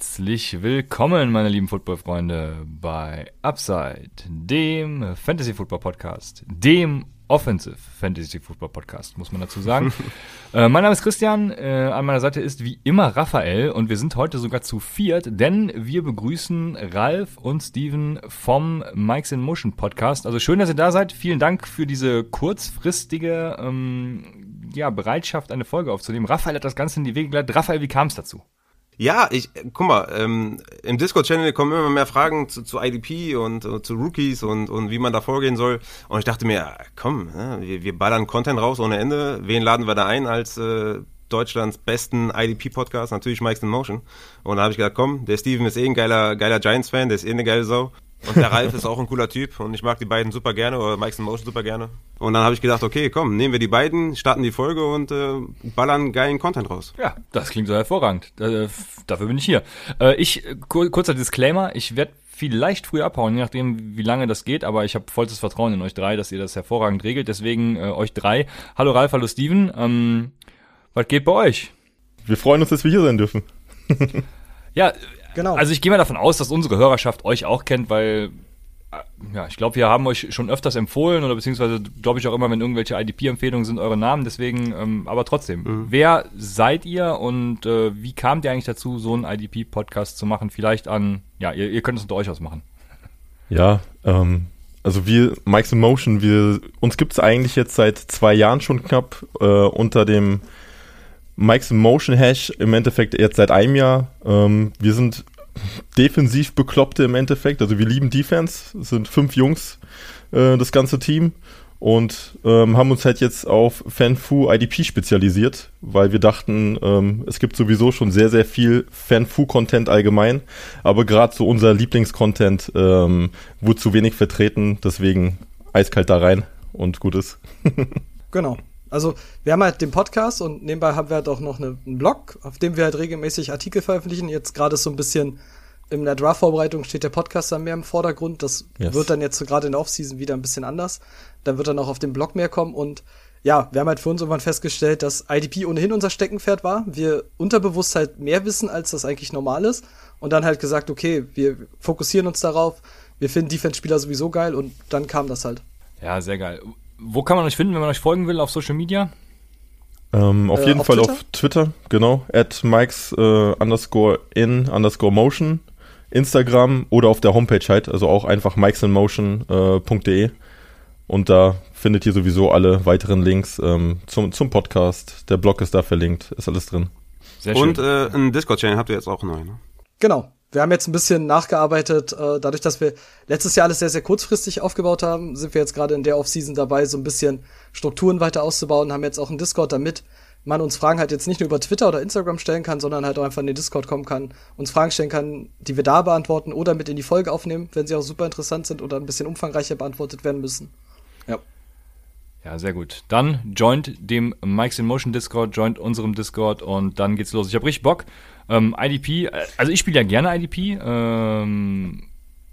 Herzlich willkommen, meine lieben Football-Freunde, bei Upside, dem Fantasy-Football-Podcast, dem Offensive Fantasy Football Podcast, muss man dazu sagen. äh, mein Name ist Christian, äh, an meiner Seite ist wie immer Raphael und wir sind heute sogar zu viert, denn wir begrüßen Ralf und Steven vom Mikes in Motion Podcast. Also schön, dass ihr da seid. Vielen Dank für diese kurzfristige ähm, ja, Bereitschaft, eine Folge aufzunehmen. Raphael hat das Ganze in die Wege geleitet. Raphael, wie kam es dazu? Ja, ich, guck mal, ähm, im Discord-Channel kommen immer mehr Fragen zu, zu IDP und uh, zu Rookies und, und wie man da vorgehen soll. Und ich dachte mir, komm, ja, wir, wir ballern Content raus ohne Ende. Wen laden wir da ein als äh, Deutschlands besten IDP-Podcast? Natürlich Mike's in Motion. Und da habe ich gedacht, komm, der Steven ist eh ein geiler, geiler Giants-Fan, der ist eh eine geile Sau. Und der Ralf ist auch ein cooler Typ und ich mag die beiden super gerne oder Mike's in Motion super gerne. Und dann habe ich gedacht, okay, komm, nehmen wir die beiden, starten die Folge und äh, ballern geilen Content raus. Ja, das klingt so hervorragend. Äh, dafür bin ich hier. Äh, ich, kurzer Disclaimer, ich werde vielleicht früher abhauen, je nachdem, wie lange das geht, aber ich habe vollstes Vertrauen in euch drei, dass ihr das hervorragend regelt. Deswegen äh, euch drei. Hallo Ralf, hallo Steven. Ähm, was geht bei euch? Wir freuen uns, dass wir hier sein dürfen. ja, Genau. Also ich gehe mal davon aus, dass unsere Hörerschaft euch auch kennt, weil äh, ja, ich glaube, wir haben euch schon öfters empfohlen oder beziehungsweise glaube ich auch immer, wenn irgendwelche IDP-Empfehlungen sind, eure Namen. Deswegen, ähm, aber trotzdem, mhm. wer seid ihr und äh, wie kamt ihr eigentlich dazu, so einen IDP-Podcast zu machen? Vielleicht an, ja, ihr, ihr könnt es unter euch ausmachen. Ja, ähm, also wir, Mike's in Motion, wir, uns gibt es eigentlich jetzt seit zwei Jahren schon knapp äh, unter dem Mike's Motion Hash im Endeffekt jetzt seit einem Jahr. Ähm, wir sind defensiv Bekloppte im Endeffekt. Also wir lieben Defense. Es sind fünf Jungs, äh, das ganze Team. Und ähm, haben uns halt jetzt auf FanFu IDP spezialisiert, weil wir dachten, ähm, es gibt sowieso schon sehr, sehr viel FanFu-Content allgemein. Aber gerade so unser Lieblingscontent ähm, wurde zu wenig vertreten. Deswegen eiskalt da rein und gut ist. genau. Also wir haben halt den Podcast und nebenbei haben wir halt auch noch eine, einen Blog, auf dem wir halt regelmäßig Artikel veröffentlichen. Jetzt gerade so ein bisschen in der Draft-Vorbereitung steht der Podcast dann mehr im Vordergrund. Das yes. wird dann jetzt so gerade in der Offseason wieder ein bisschen anders. Dann wird dann auch auf den Blog mehr kommen und ja, wir haben halt für uns irgendwann festgestellt, dass IDP ohnehin unser Steckenpferd war. Wir unterbewusst halt mehr wissen, als das eigentlich normal ist. Und dann halt gesagt, okay, wir fokussieren uns darauf. Wir finden Defense-Spieler sowieso geil und dann kam das halt. Ja, sehr geil. Wo kann man euch finden, wenn man euch folgen will auf Social Media? Ähm, auf äh, jeden auf Fall Twitter? auf Twitter, genau. At Mikes äh, underscore in underscore motion. Instagram oder auf der Homepage halt, also auch einfach mikesinmotion.de. Äh, und da findet ihr sowieso alle weiteren Links ähm, zum, zum Podcast. Der Blog ist da verlinkt, ist alles drin. Sehr schön. Und äh, einen Discord-Channel habt ihr jetzt auch neu, ne? Genau wir haben jetzt ein bisschen nachgearbeitet. Äh, dadurch, dass wir letztes Jahr alles sehr, sehr kurzfristig aufgebaut haben, sind wir jetzt gerade in der Offseason dabei, so ein bisschen Strukturen weiter auszubauen, haben jetzt auch einen Discord, damit man uns Fragen halt jetzt nicht nur über Twitter oder Instagram stellen kann, sondern halt auch einfach in den Discord kommen kann, uns Fragen stellen kann, die wir da beantworten oder mit in die Folge aufnehmen, wenn sie auch super interessant sind oder ein bisschen umfangreicher beantwortet werden müssen. Ja. Ja, sehr gut. Dann joint dem Mike's in Motion Discord, joint unserem Discord und dann geht's los. Ich habe richtig Bock. Ähm, IDP, äh, also ich spiele ja gerne IDP. Ähm,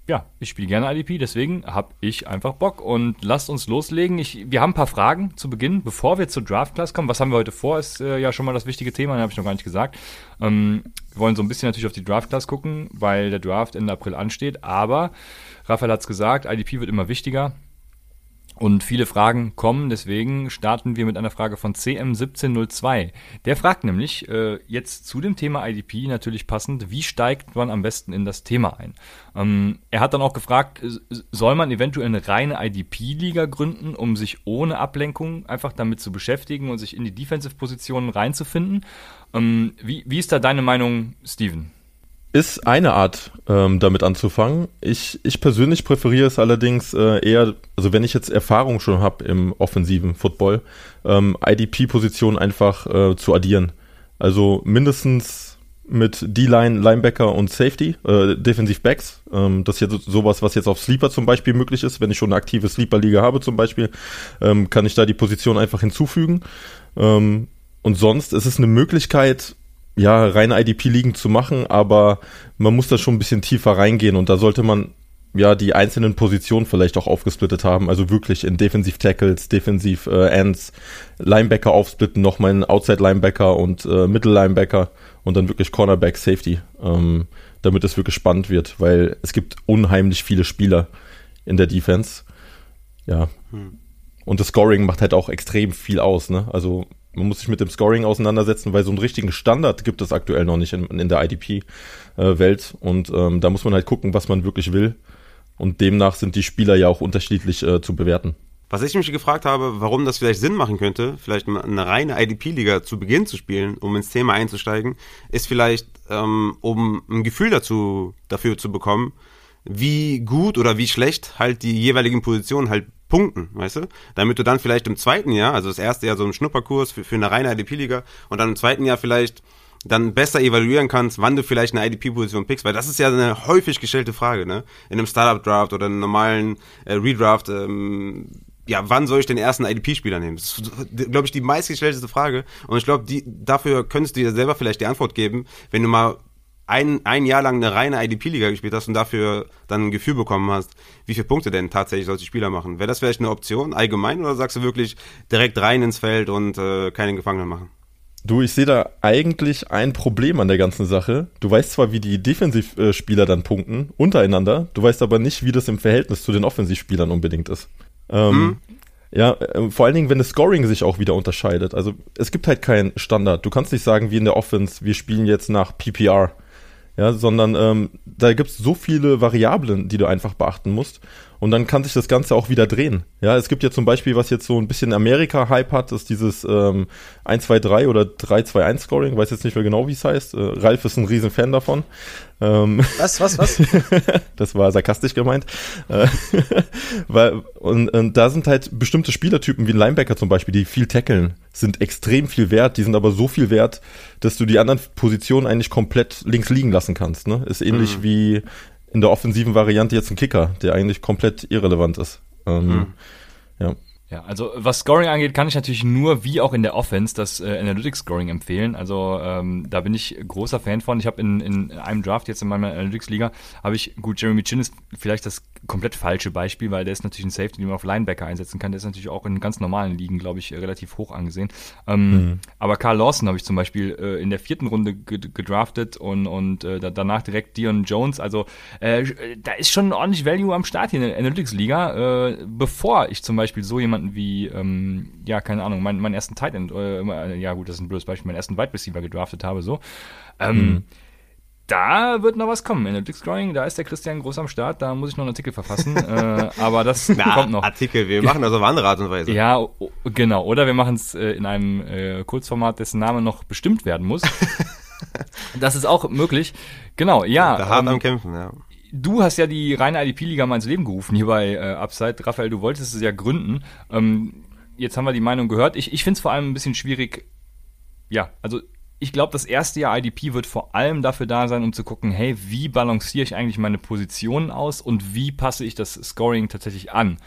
ja, ich spiele gerne IDP, deswegen habe ich einfach Bock und lasst uns loslegen. Ich, wir haben ein paar Fragen zu Beginn, bevor wir zur Draft Class kommen. Was haben wir heute vor? Ist äh, ja schon mal das wichtige Thema, habe ich noch gar nicht gesagt. Ähm, wir wollen so ein bisschen natürlich auf die Draft Class gucken, weil der Draft Ende April ansteht. Aber Raphael hat es gesagt, IDP wird immer wichtiger. Und viele Fragen kommen, deswegen starten wir mit einer Frage von CM1702. Der fragt nämlich äh, jetzt zu dem Thema IDP natürlich passend, wie steigt man am besten in das Thema ein? Ähm, er hat dann auch gefragt, soll man eventuell eine reine IDP-Liga gründen, um sich ohne Ablenkung einfach damit zu beschäftigen und sich in die Defensive-Positionen reinzufinden? Ähm, wie, wie ist da deine Meinung, Steven? Ist eine Art, ähm, damit anzufangen. Ich, ich persönlich präferiere es allerdings äh, eher, also wenn ich jetzt Erfahrung schon habe im offensiven Football, ähm, IDP-Positionen einfach äh, zu addieren. Also mindestens mit D-Line, Linebacker und Safety, äh, Defensive Backs. Ähm, das ist jetzt sowas, was jetzt auf Sleeper zum Beispiel möglich ist. Wenn ich schon eine aktive Sleeper-Liga habe zum Beispiel, ähm, kann ich da die Position einfach hinzufügen. Ähm, und sonst ist es eine Möglichkeit, ja, reine IDP-Ligen zu machen, aber man muss da schon ein bisschen tiefer reingehen und da sollte man ja die einzelnen Positionen vielleicht auch aufgesplittet haben, also wirklich in Defensiv Tackles, Defensiv äh, Ends, Linebacker aufsplitten, nochmal in Outside Linebacker und äh, Middle Linebacker und dann wirklich Cornerback Safety, ähm, damit es wirklich spannend wird, weil es gibt unheimlich viele Spieler in der Defense. Ja. Hm. Und das Scoring macht halt auch extrem viel aus, ne? Also man muss sich mit dem Scoring auseinandersetzen, weil so einen richtigen Standard gibt es aktuell noch nicht in, in der IDP-Welt. Äh, und ähm, da muss man halt gucken, was man wirklich will. Und demnach sind die Spieler ja auch unterschiedlich äh, zu bewerten. Was ich mich gefragt habe, warum das vielleicht Sinn machen könnte, vielleicht eine reine IDP-Liga zu Beginn zu spielen, um ins Thema einzusteigen, ist vielleicht, ähm, um ein Gefühl dazu, dafür zu bekommen, wie gut oder wie schlecht halt die jeweiligen Positionen halt punkten, weißt du? Damit du dann vielleicht im zweiten Jahr, also das erste Jahr so ein Schnupperkurs für, für eine reine IDP-Liga und dann im zweiten Jahr vielleicht dann besser evaluieren kannst, wann du vielleicht eine IDP-Position pickst, weil das ist ja eine häufig gestellte Frage, ne? In einem Startup-Draft oder einem normalen äh, Redraft, ähm, ja, wann soll ich den ersten IDP-Spieler nehmen? Das ist, glaube ich, die meistgestellteste Frage. Und ich glaube, dafür könntest du dir selber vielleicht die Antwort geben, wenn du mal ein, ein Jahr lang eine reine IDP-Liga gespielt hast und dafür dann ein Gefühl bekommen hast, wie viele Punkte denn tatsächlich solche Spieler machen. Wäre das vielleicht eine Option allgemein oder sagst du wirklich direkt rein ins Feld und äh, keinen Gefangenen machen? Du, ich sehe da eigentlich ein Problem an der ganzen Sache. Du weißt zwar, wie die Defensivspieler dann punkten, untereinander, du weißt aber nicht, wie das im Verhältnis zu den Offensivspielern unbedingt ist. Ähm, mhm. Ja, äh, vor allen Dingen, wenn das Scoring sich auch wieder unterscheidet. Also es gibt halt keinen Standard. Du kannst nicht sagen, wie in der Offense, wir spielen jetzt nach PPR. Ja, sondern ähm, da gibt es so viele Variablen, die du einfach beachten musst. Und dann kann sich das Ganze auch wieder drehen. Ja, es gibt ja zum Beispiel, was jetzt so ein bisschen Amerika-Hype hat, ist dieses ähm, 1-2-3 oder 3-2-1-Scoring, weiß jetzt nicht mehr genau, wie es heißt. Äh, Ralf ist ein riesen Fan davon. Ähm, was, was, was? das war sarkastisch gemeint. Äh, weil, und, und da sind halt bestimmte Spielertypen, wie ein Linebacker zum Beispiel, die viel tackeln, sind extrem viel wert, die sind aber so viel wert, dass du die anderen Positionen eigentlich komplett links liegen lassen kannst. Ne? Ist ähnlich mhm. wie in der offensiven Variante jetzt ein Kicker, der eigentlich komplett irrelevant ist. Ähm, mhm. Ja. Ja, also was Scoring angeht, kann ich natürlich nur, wie auch in der Offense, das äh, Analytics Scoring empfehlen. Also ähm, da bin ich großer Fan von. Ich habe in, in einem Draft jetzt in meiner Analytics Liga, habe ich, gut, Jeremy Chin ist vielleicht das komplett falsche Beispiel, weil der ist natürlich ein Safety, den man auf Linebacker einsetzen kann. Der ist natürlich auch in ganz normalen Ligen, glaube ich, relativ hoch angesehen. Ähm, mhm. Aber Carl Lawson habe ich zum Beispiel äh, in der vierten Runde gedraftet und, und äh, danach direkt Dion Jones. Also äh, da ist schon ordentlich Value am Start hier in der Analytics Liga, äh, bevor ich zum Beispiel so jemanden jemanden wie, ähm, ja, keine Ahnung, meinen, meinen ersten Tight End, äh, ja gut, das ist ein blödes Beispiel, meinen ersten Wide Receiver gedraftet habe, so. Ähm, mhm. Da wird noch was kommen. In der Dick Scrolling, da ist der Christian groß am Start, da muss ich noch einen Artikel verfassen. äh, aber das Na, kommt noch. Artikel, wir machen das auf andere Art und Weise. Ja, genau. Oder wir machen es äh, in einem äh, Kurzformat, dessen Name noch bestimmt werden muss. das ist auch möglich. Genau, ja. Da hart ähm, am Kämpfen, ja du hast ja die reine IDP-Liga mal ins Leben gerufen hier bei äh, Upside. Raphael, du wolltest es ja gründen. Ähm, jetzt haben wir die Meinung gehört. Ich, ich finde es vor allem ein bisschen schwierig. Ja, also ich glaube, das erste Jahr IDP wird vor allem dafür da sein, um zu gucken, hey, wie balanciere ich eigentlich meine Positionen aus und wie passe ich das Scoring tatsächlich an.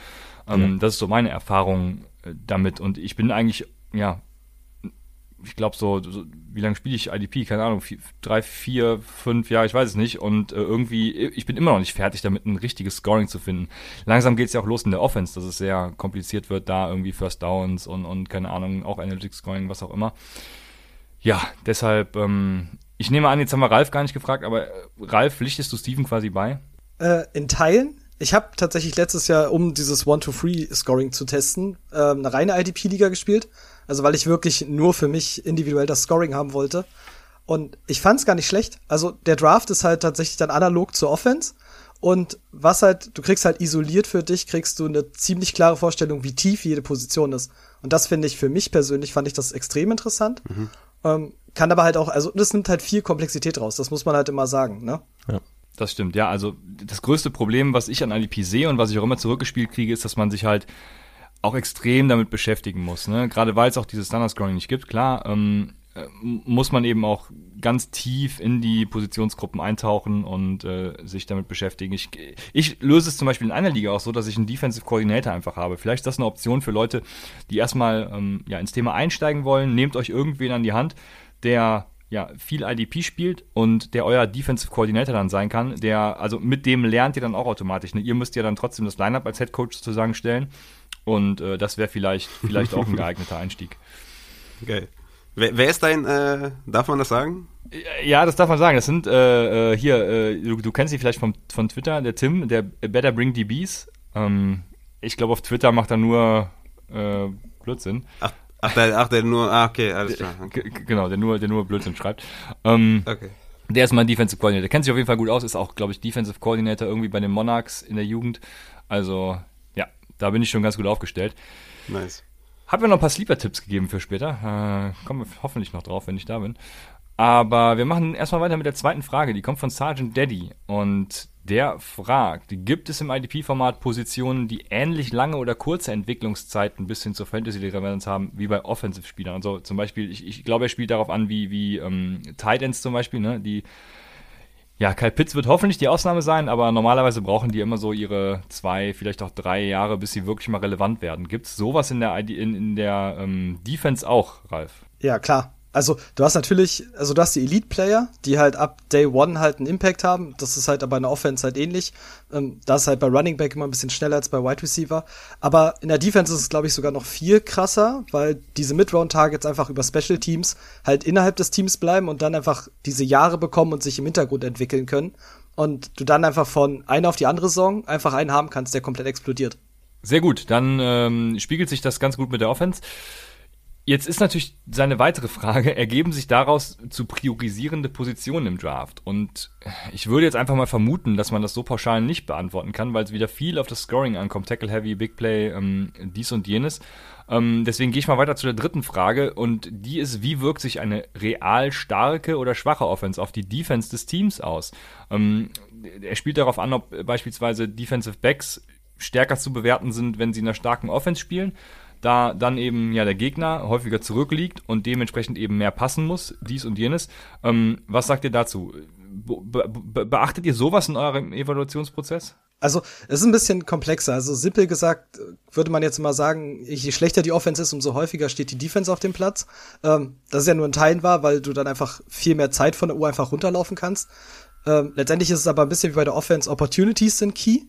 Ähm, ja. Das ist so meine Erfahrung äh, damit. Und ich bin eigentlich, ja, ich glaube so, so, wie lange spiele ich IDP? Keine Ahnung, vier, drei, vier, fünf Jahre, ich weiß es nicht. Und äh, irgendwie, ich bin immer noch nicht fertig damit, ein richtiges Scoring zu finden. Langsam geht es ja auch los in der Offense, dass es sehr kompliziert wird, da irgendwie First Downs und, und keine Ahnung, auch Analytics Scoring, was auch immer. Ja, deshalb, ähm, ich nehme an, jetzt haben wir Ralf gar nicht gefragt, aber äh, Ralf, pflichtest du Steven quasi bei? Äh, in Teilen. Ich habe tatsächlich letztes Jahr, um dieses One-to-Free-Scoring zu testen, äh, eine reine IDP-Liga gespielt also weil ich wirklich nur für mich individuell das Scoring haben wollte. Und ich fand es gar nicht schlecht. Also der Draft ist halt tatsächlich dann analog zur Offense. Und was halt, du kriegst halt isoliert für dich, kriegst du eine ziemlich klare Vorstellung, wie tief jede Position ist. Und das finde ich für mich persönlich, fand ich das extrem interessant. Mhm. Ähm, kann aber halt auch, also das nimmt halt viel Komplexität raus, das muss man halt immer sagen, ne? Ja. Das stimmt, ja. Also das größte Problem, was ich an IDP sehe und was ich auch immer zurückgespielt kriege, ist, dass man sich halt auch extrem damit beschäftigen muss. Ne? Gerade weil es auch dieses Standard-Scoring nicht gibt, klar, ähm, äh, muss man eben auch ganz tief in die Positionsgruppen eintauchen und äh, sich damit beschäftigen. Ich, ich löse es zum Beispiel in einer Liga auch so, dass ich einen Defensive Coordinator einfach habe. Vielleicht ist das eine Option für Leute, die erstmal ähm, ja, ins Thema einsteigen wollen. Nehmt euch irgendwen an die Hand, der ja, viel IDP spielt und der euer Defensive Coordinator dann sein kann, der, also mit dem lernt ihr dann auch automatisch. Ne? Ihr müsst ja dann trotzdem das Lineup als Head Coach sozusagen stellen. Und äh, das wäre vielleicht, vielleicht auch ein geeigneter Einstieg. Geil. Wer, wer ist dein, äh, darf man das sagen? Ja, das darf man sagen. Das sind äh, äh, hier, äh, du, du kennst sie vielleicht vom, von Twitter, der Tim, der Better Bring DBs. Ähm, ich glaube, auf Twitter macht er nur äh, Blödsinn. Ach, ach, der, ach, der nur, ah, okay, alles klar. G- Genau, der nur, der nur Blödsinn schreibt. Ähm, Okay. Der ist mein Defensive Coordinator. Der kennt sich auf jeden Fall gut aus, ist auch, glaube ich, Defensive Coordinator irgendwie bei den Monarchs in der Jugend. Also, da bin ich schon ganz gut aufgestellt. Nice. Hab mir noch ein paar Sleeper-Tipps gegeben für später. Äh, kommen wir hoffentlich noch drauf, wenn ich da bin. Aber wir machen erstmal weiter mit der zweiten Frage. Die kommt von Sergeant Daddy. Und der fragt, gibt es im IDP-Format Positionen, die ähnlich lange oder kurze Entwicklungszeiten bis hin zur Fantasy-Relevanz haben, wie bei Offensive-Spielern? Also zum Beispiel, ich, ich glaube, er spielt darauf an, wie, wie ähm, Tight Ends zum Beispiel, ne? die ja, Kyle Pitts wird hoffentlich die Ausnahme sein, aber normalerweise brauchen die immer so ihre zwei, vielleicht auch drei Jahre, bis sie wirklich mal relevant werden. Gibt es sowas in der, in, in der ähm, Defense auch, Ralf? Ja, klar. Also du hast natürlich, also du hast die Elite-Player, die halt ab Day One halt einen Impact haben. Das ist halt aber in der Offense halt ähnlich. Ähm, da ist halt bei Running Back immer ein bisschen schneller als bei Wide Receiver. Aber in der Defense ist es, glaube ich, sogar noch viel krasser, weil diese Mid-Round-Targets einfach über Special Teams halt innerhalb des Teams bleiben und dann einfach diese Jahre bekommen und sich im Hintergrund entwickeln können. Und du dann einfach von einer auf die andere Saison einfach einen haben kannst, der komplett explodiert. Sehr gut, dann ähm, spiegelt sich das ganz gut mit der Offense. Jetzt ist natürlich seine weitere Frage, ergeben sich daraus zu priorisierende Positionen im Draft? Und ich würde jetzt einfach mal vermuten, dass man das so pauschal nicht beantworten kann, weil es wieder viel auf das Scoring ankommt, Tackle Heavy, Big Play, ähm, dies und jenes. Ähm, deswegen gehe ich mal weiter zu der dritten Frage und die ist, wie wirkt sich eine real starke oder schwache Offense auf die Defense des Teams aus? Ähm, er spielt darauf an, ob beispielsweise Defensive Backs stärker zu bewerten sind, wenn sie in einer starken Offense spielen da dann eben ja der Gegner häufiger zurückliegt und dementsprechend eben mehr passen muss, dies und jenes. Ähm, was sagt ihr dazu? Be be beachtet ihr sowas in eurem Evaluationsprozess? Also, es ist ein bisschen komplexer. Also, simpel gesagt, würde man jetzt mal sagen, je schlechter die Offense ist, umso häufiger steht die Defense auf dem Platz. Ähm, das ist ja nur ein Teil war, weil du dann einfach viel mehr Zeit von der Uhr einfach runterlaufen kannst. Ähm, letztendlich ist es aber ein bisschen wie bei der Offense, Opportunities sind key.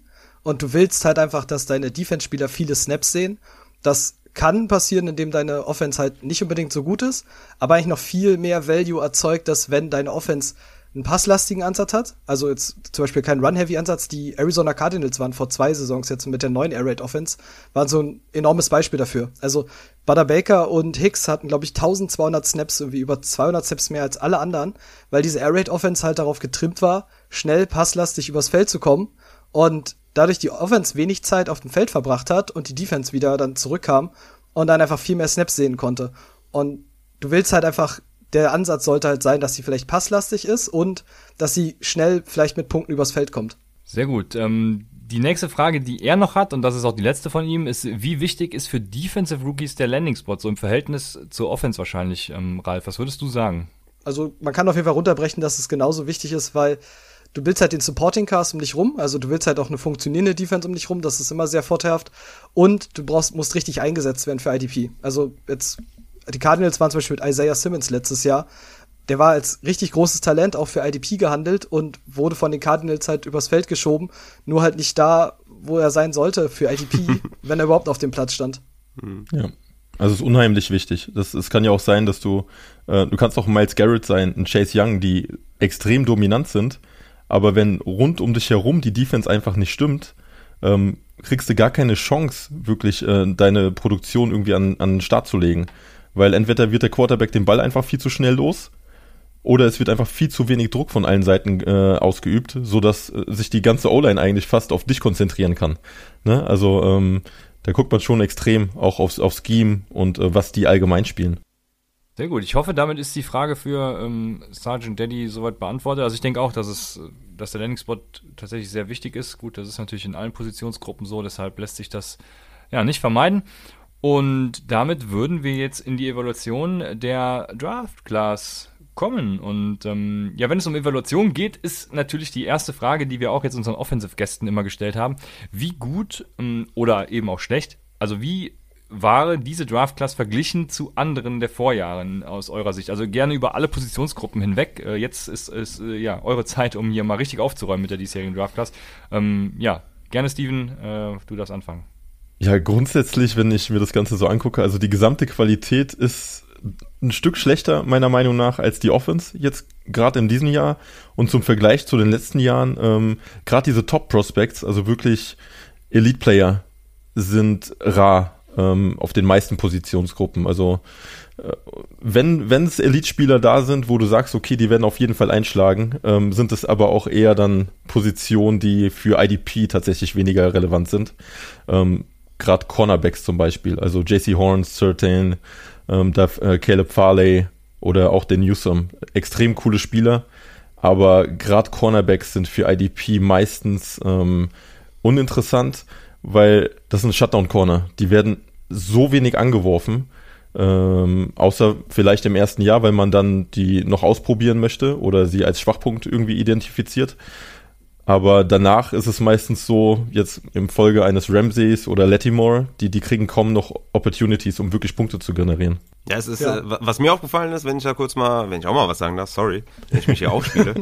Und du willst halt einfach, dass deine Defense-Spieler viele Snaps sehen. Das kann passieren, indem deine Offense halt nicht unbedingt so gut ist, aber eigentlich noch viel mehr Value erzeugt, dass wenn deine Offense einen passlastigen Ansatz hat, also jetzt zum Beispiel keinen Run-Heavy-Ansatz, die Arizona Cardinals waren vor zwei Saisons jetzt mit der neuen Air Raid Offense, waren so ein enormes Beispiel dafür. Also Butter Baker und Hicks hatten, glaube ich, 1200 Snaps, irgendwie über 200 Snaps mehr als alle anderen, weil diese Air Raid Offense halt darauf getrimmt war, schnell passlastig übers Feld zu kommen und dadurch die Offense wenig Zeit auf dem Feld verbracht hat und die Defense wieder dann zurückkam und dann einfach viel mehr Snaps sehen konnte. Und du willst halt einfach, der Ansatz sollte halt sein, dass sie vielleicht passlastig ist und dass sie schnell vielleicht mit Punkten übers Feld kommt. Sehr gut. Ähm, die nächste Frage, die er noch hat, und das ist auch die letzte von ihm, ist, wie wichtig ist für Defensive Rookies der Landing Spot, so im Verhältnis zur Offense wahrscheinlich, ähm, Ralf? Was würdest du sagen? Also man kann auf jeden Fall runterbrechen, dass es genauso wichtig ist, weil du willst halt den Supporting Cast um dich rum, also du willst halt auch eine funktionierende Defense um dich rum, das ist immer sehr vorteilhaft. Und du brauchst, musst richtig eingesetzt werden für IDP. Also jetzt, die Cardinals waren zum Beispiel mit Isaiah Simmons letztes Jahr. Der war als richtig großes Talent auch für IDP gehandelt und wurde von den Cardinals halt übers Feld geschoben, nur halt nicht da, wo er sein sollte für IDP, wenn er überhaupt auf dem Platz stand. Ja. Also es ist unheimlich wichtig. Das, es kann ja auch sein, dass du, äh, du kannst auch Miles Garrett sein, ein Chase Young, die extrem dominant sind, aber wenn rund um dich herum die Defense einfach nicht stimmt, ähm, kriegst du gar keine Chance, wirklich äh, deine Produktion irgendwie an, an den Start zu legen. Weil entweder wird der Quarterback den Ball einfach viel zu schnell los, oder es wird einfach viel zu wenig Druck von allen Seiten äh, ausgeübt, so dass äh, sich die ganze O-Line eigentlich fast auf dich konzentrieren kann. Ne? Also ähm, da guckt man schon extrem auch aufs, aufs Scheme und äh, was die allgemein spielen. Sehr gut. Ich hoffe, damit ist die Frage für ähm, Sergeant Daddy soweit beantwortet. Also ich denke auch, dass es, dass der Landing Spot tatsächlich sehr wichtig ist. Gut, das ist natürlich in allen Positionsgruppen so, deshalb lässt sich das ja nicht vermeiden. Und damit würden wir jetzt in die Evaluation der Draft Class kommen. Und ähm, ja, wenn es um Evaluation geht, ist natürlich die erste Frage, die wir auch jetzt unseren Offensive-Gästen immer gestellt haben, wie gut ähm, oder eben auch schlecht, also wie war diese Draft-Class verglichen zu anderen der Vorjahren aus eurer Sicht? Also gerne über alle Positionsgruppen hinweg. Äh, jetzt ist, ist äh, ja eure Zeit, um hier mal richtig aufzuräumen mit der diesjährigen Draft-Class. Ähm, ja, gerne Steven, äh, du darfst anfangen. Ja, grundsätzlich, wenn ich mir das Ganze so angucke, also die gesamte Qualität ist ein Stück schlechter, meiner Meinung nach, als die Offense jetzt gerade in diesem Jahr. Und zum Vergleich zu den letzten Jahren, ähm, gerade diese Top-Prospects, also wirklich Elite-Player, sind rar ähm, auf den meisten Positionsgruppen. Also äh, wenn es Elite-Spieler da sind, wo du sagst, okay, die werden auf jeden Fall einschlagen, ähm, sind es aber auch eher dann Positionen, die für IDP tatsächlich weniger relevant sind. Ähm, Gerade Cornerbacks zum Beispiel, also JC Horns, Certain, ähm, da, äh, Caleb Farley oder auch den Newsom. Extrem coole Spieler, aber gerade Cornerbacks sind für IDP meistens ähm, uninteressant weil das sind Shutdown-Corner. Die werden so wenig angeworfen, ähm, außer vielleicht im ersten Jahr, weil man dann die noch ausprobieren möchte oder sie als Schwachpunkt irgendwie identifiziert. Aber danach ist es meistens so, jetzt im Folge eines Ramsays oder Latimore, die, die kriegen kaum noch Opportunities, um wirklich Punkte zu generieren. Ja, es ist, ja. Äh, was mir aufgefallen ist, wenn ich da kurz mal, wenn ich auch mal was sagen darf, sorry, wenn ich mich hier aufspiele.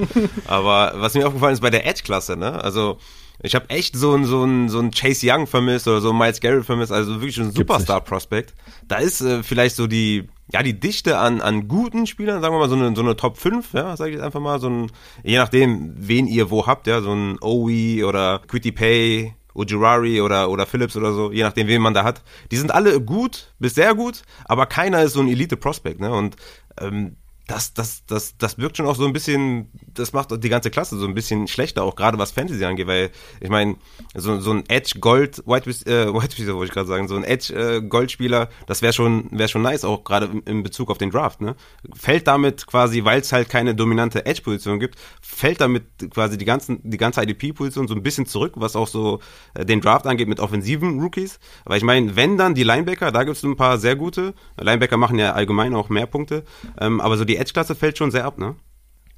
aber was mir aufgefallen ist bei der Edge-Klasse, ne? Also, ich habe echt so ein so so ein Chase Young vermisst oder so ein Miles Garrett vermisst, also wirklich ein Superstar Prospect. Da ist äh, vielleicht so die ja die Dichte an an guten Spielern, sagen wir mal so eine so eine Top 5, ja, sage ich jetzt einfach mal so ein je nachdem, wen ihr wo habt, ja, so ein Owie oder Quitty Pay Ujirari oder, oder Phillips oder so, je nachdem, wen man da hat. Die sind alle gut bis sehr gut, aber keiner ist so ein Elite-Prospect, ne? Und ähm, das, das, das, das wirkt schon auch so ein bisschen, das macht die ganze Klasse so ein bisschen schlechter, auch gerade was Fantasy angeht, weil ich meine, so, so ein Edge Gold, White, äh, White Receiver wollte ich gerade sagen, so ein Edge äh, Goldspieler, das wäre schon, wäre schon nice, auch gerade in Bezug auf den Draft, ne? Fällt damit quasi, weil es halt keine dominante Edge-Position gibt, fällt damit quasi die ganzen, die ganze IDP-Position so ein bisschen zurück, was auch so äh, den Draft angeht mit offensiven Rookies. Weil ich meine, wenn dann die Linebacker, da gibt es ein paar sehr gute. Linebacker machen ja allgemein auch mehr Punkte, ähm, aber so die Edge-Klasse fällt schon sehr ab, ne?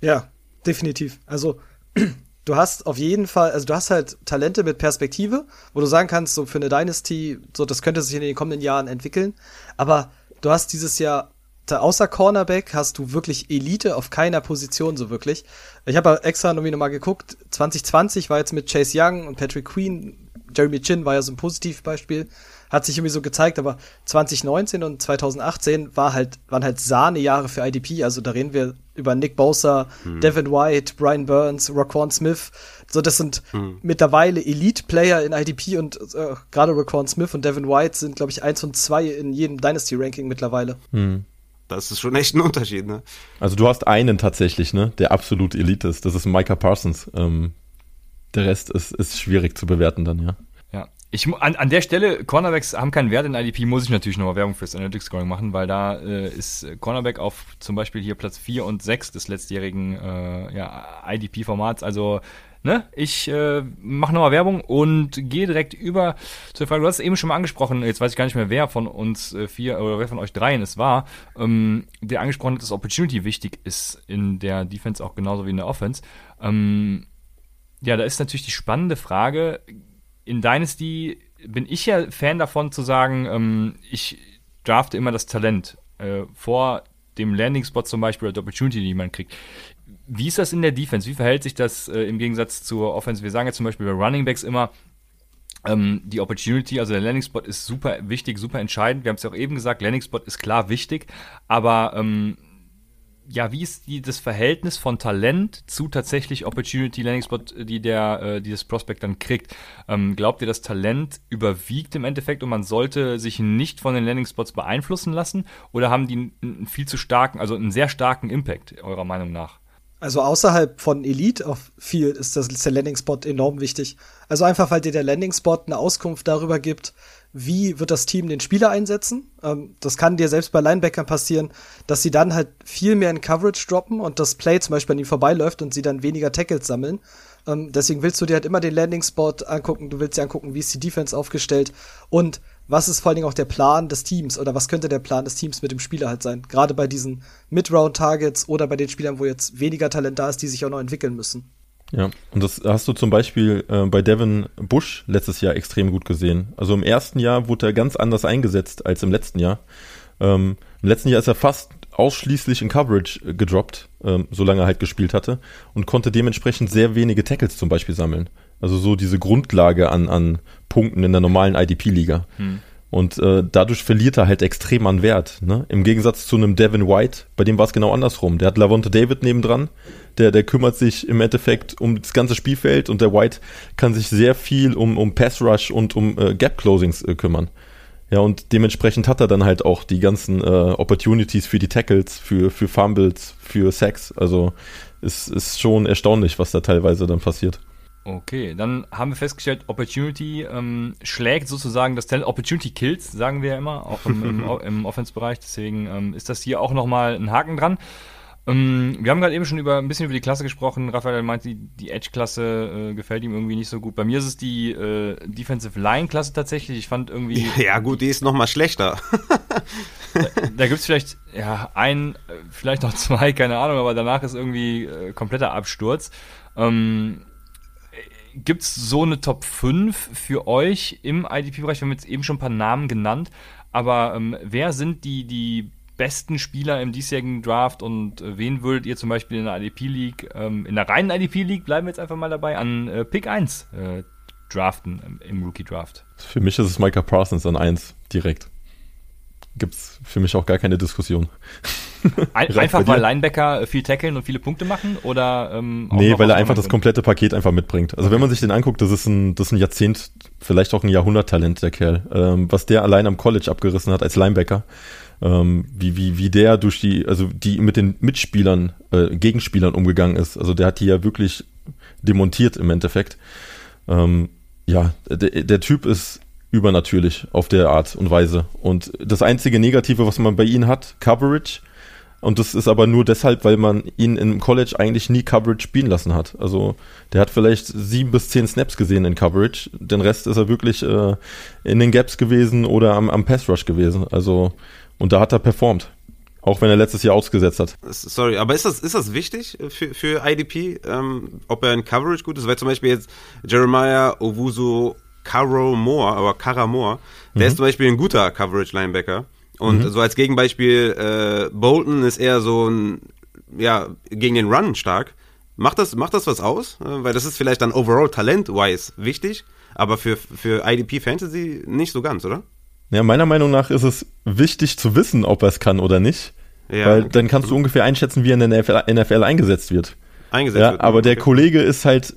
Ja, definitiv. Also du hast auf jeden Fall, also du hast halt Talente mit Perspektive, wo du sagen kannst, so für eine Dynasty, so das könnte sich in den kommenden Jahren entwickeln. Aber du hast dieses Jahr außer Cornerback hast du wirklich Elite auf keiner Position so wirklich. Ich habe extra irgendwie nochmal geguckt. 2020 war jetzt mit Chase Young und Patrick Queen, Jeremy Chin war ja so ein Positivbeispiel hat sich irgendwie so gezeigt, aber 2019 und 2018 war halt, waren halt Sahnejahre für IDP. Also da reden wir über Nick Bosa, hm. Devin White, Brian Burns, Raquan Smith. So, das sind hm. mittlerweile Elite-Player in IDP und äh, gerade Raquan Smith und Devin White sind, glaube ich, eins und zwei in jedem Dynasty-Ranking mittlerweile. Hm. Das ist schon echt ein Unterschied, ne? Also du hast einen tatsächlich, ne, der absolut Elite ist. Das ist Micah Parsons. Ähm, der Rest ist, ist schwierig zu bewerten dann, ja. Ich, an, an der Stelle, Cornerbacks haben keinen Wert in IDP, muss ich natürlich nochmal Werbung fürs Analytics Scoring machen, weil da äh, ist Cornerback auf zum Beispiel hier Platz 4 und 6 des letztjährigen äh, ja, IDP-Formats. Also, ne, ich äh, mache nochmal Werbung und gehe direkt über zur Frage, du hast es eben schon mal angesprochen, jetzt weiß ich gar nicht mehr, wer von uns äh, vier oder wer von euch dreien es war, ähm, der angesprochen hat, dass Opportunity wichtig ist in der Defense auch genauso wie in der Offense. Ähm, ja, da ist natürlich die spannende Frage, in Dynasty bin ich ja Fan davon zu sagen, ähm, ich drafte immer das Talent äh, vor dem Landing-Spot zum Beispiel oder der Opportunity, die man kriegt. Wie ist das in der Defense? Wie verhält sich das äh, im Gegensatz zur Offense? Wir sagen ja zum Beispiel bei Running Backs immer, ähm, die Opportunity, also der Landing Spot ist super wichtig, super entscheidend. Wir haben es ja auch eben gesagt, Landing Spot ist klar wichtig, aber ähm, ja, wie ist die, das Verhältnis von Talent zu tatsächlich Opportunity Landing Spot, die der, äh, dieses Prospect dann kriegt? Ähm, glaubt ihr, das Talent überwiegt im Endeffekt und man sollte sich nicht von den Landing Spots beeinflussen lassen? Oder haben die einen viel zu starken, also einen sehr starken Impact, eurer Meinung nach? Also außerhalb von Elite auf viel ist, das, ist der Landing Spot enorm wichtig. Also einfach, weil dir der Landing Spot eine Auskunft darüber gibt, wie wird das Team den Spieler einsetzen. Ähm, das kann dir selbst bei Linebackern passieren, dass sie dann halt viel mehr in Coverage droppen und das Play zum Beispiel an ihnen vorbeiläuft und sie dann weniger Tackles sammeln. Ähm, deswegen willst du dir halt immer den Landing-Spot angucken, du willst dir angucken, wie ist die Defense aufgestellt und was ist vor allen Dingen auch der Plan des Teams oder was könnte der Plan des Teams mit dem Spieler halt sein. Gerade bei diesen Mid-Round-Targets oder bei den Spielern, wo jetzt weniger Talent da ist, die sich auch noch entwickeln müssen. Ja, und das hast du zum Beispiel äh, bei Devin Bush letztes Jahr extrem gut gesehen. Also im ersten Jahr wurde er ganz anders eingesetzt als im letzten Jahr. Ähm, Im letzten Jahr ist er fast ausschließlich in Coverage äh, gedroppt, ähm, solange er halt gespielt hatte und konnte dementsprechend sehr wenige Tackles zum Beispiel sammeln. Also so diese Grundlage an, an Punkten in der normalen IDP-Liga. Hm. Und äh, dadurch verliert er halt extrem an Wert. Ne? Im Gegensatz zu einem Devin White, bei dem war es genau andersrum. Der hat Lavonte David nebendran, der, der kümmert sich im Endeffekt um das ganze Spielfeld und der White kann sich sehr viel um, um Pass Rush und um äh, Gap Closings äh, kümmern. Ja, und dementsprechend hat er dann halt auch die ganzen äh, Opportunities für die Tackles, für, für Fumbles, für Sacks. Also es ist schon erstaunlich, was da teilweise dann passiert. Okay, dann haben wir festgestellt, Opportunity ähm, schlägt sozusagen das Talent. Opportunity kills, sagen wir ja immer, auch im, im, im Offense-Bereich. Deswegen ähm, ist das hier auch nochmal ein Haken dran. Ähm, wir haben gerade eben schon über ein bisschen über die Klasse gesprochen. Raphael meint, die, die Edge-Klasse äh, gefällt ihm irgendwie nicht so gut. Bei mir ist es die äh, Defensive Line-Klasse tatsächlich. Ich fand irgendwie. Ja, gut, die ist nochmal schlechter. da da gibt es vielleicht ja, ein, äh, vielleicht noch zwei, keine Ahnung, aber danach ist irgendwie äh, kompletter Absturz. Ähm, Gibt es so eine Top 5 für euch im IDP-Bereich? Wir haben jetzt eben schon ein paar Namen genannt, aber ähm, wer sind die, die besten Spieler im diesjährigen Draft und äh, wen würdet ihr zum Beispiel in der IDP-League, ähm, in der reinen IDP-League, bleiben wir jetzt einfach mal dabei, an äh, Pick 1 äh, draften ähm, im Rookie-Draft? Für mich ist es Micah Parsons an 1 direkt. Gibt es für mich auch gar keine Diskussion. Ein, einfach weil Linebacker viel tackeln und viele Punkte machen oder ähm, Nee, weil er einfach das komplette Paket einfach mitbringt. Also okay. wenn man sich den anguckt, das ist ein, das ist ein Jahrzehnt, vielleicht auch ein Jahrhunderttalent, der Kerl. Ähm, was der allein am College abgerissen hat als Linebacker, ähm, wie, wie, wie der durch die, also die mit den Mitspielern, äh, Gegenspielern umgegangen ist. Also der hat die ja wirklich demontiert im Endeffekt. Ähm, ja, der, der Typ ist übernatürlich auf der Art und Weise. Und das einzige Negative, was man bei ihm hat, Coverage, und das ist aber nur deshalb, weil man ihn im College eigentlich nie Coverage spielen lassen hat. Also der hat vielleicht sieben bis zehn Snaps gesehen in Coverage. Den Rest ist er wirklich äh, in den Gaps gewesen oder am, am Pass Rush gewesen. Also und da hat er performt. Auch wenn er letztes Jahr ausgesetzt hat. Sorry, aber ist das, ist das wichtig für, für IDP, ähm, ob er in Coverage gut ist? Weil zum Beispiel jetzt Jeremiah Owusu Caro Moore, aber Cara Moore, der mhm. ist zum Beispiel ein guter Coverage-Linebacker. Und mhm. so als Gegenbeispiel, äh, Bolton ist eher so ein, ja, gegen den Run stark. Macht das, macht das was aus? Äh, weil das ist vielleicht dann overall talent-wise wichtig, aber für, für IDP Fantasy nicht so ganz, oder? Ja, meiner Meinung nach ist es wichtig zu wissen, ob er es kann oder nicht. Ja, weil okay. dann kannst du ungefähr einschätzen, wie er in der NFL, NFL eingesetzt wird. Eingesetzt ja, wird. Aber okay. der Kollege ist halt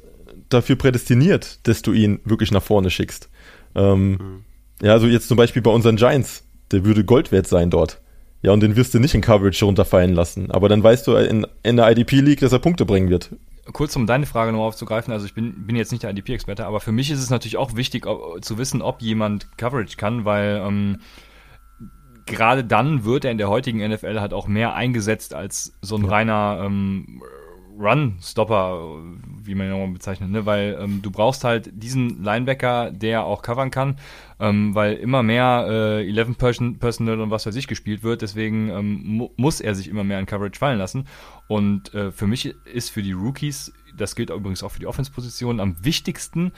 dafür prädestiniert, dass du ihn wirklich nach vorne schickst. Ähm, mhm. Ja, also jetzt zum Beispiel bei unseren Giants der würde Gold wert sein dort. Ja, und den wirst du nicht in Coverage runterfallen lassen. Aber dann weißt du in, in der IDP League, dass er Punkte bringen wird. Kurz um deine Frage noch aufzugreifen, also ich bin, bin jetzt nicht der IDP-Experte, aber für mich ist es natürlich auch wichtig ob, zu wissen, ob jemand Coverage kann, weil ähm, gerade dann wird er in der heutigen NFL halt auch mehr eingesetzt als so ein ja. reiner ähm, Run-Stopper, wie man ihn nochmal bezeichnet, ne? weil ähm, du brauchst halt diesen Linebacker, der auch covern kann, ähm, weil immer mehr äh, 11 Person Personal und was weiß ich gespielt wird, deswegen ähm, mu muss er sich immer mehr in Coverage fallen lassen. Und äh, für mich ist für die Rookies, das gilt übrigens auch für die Offense-Position, am wichtigsten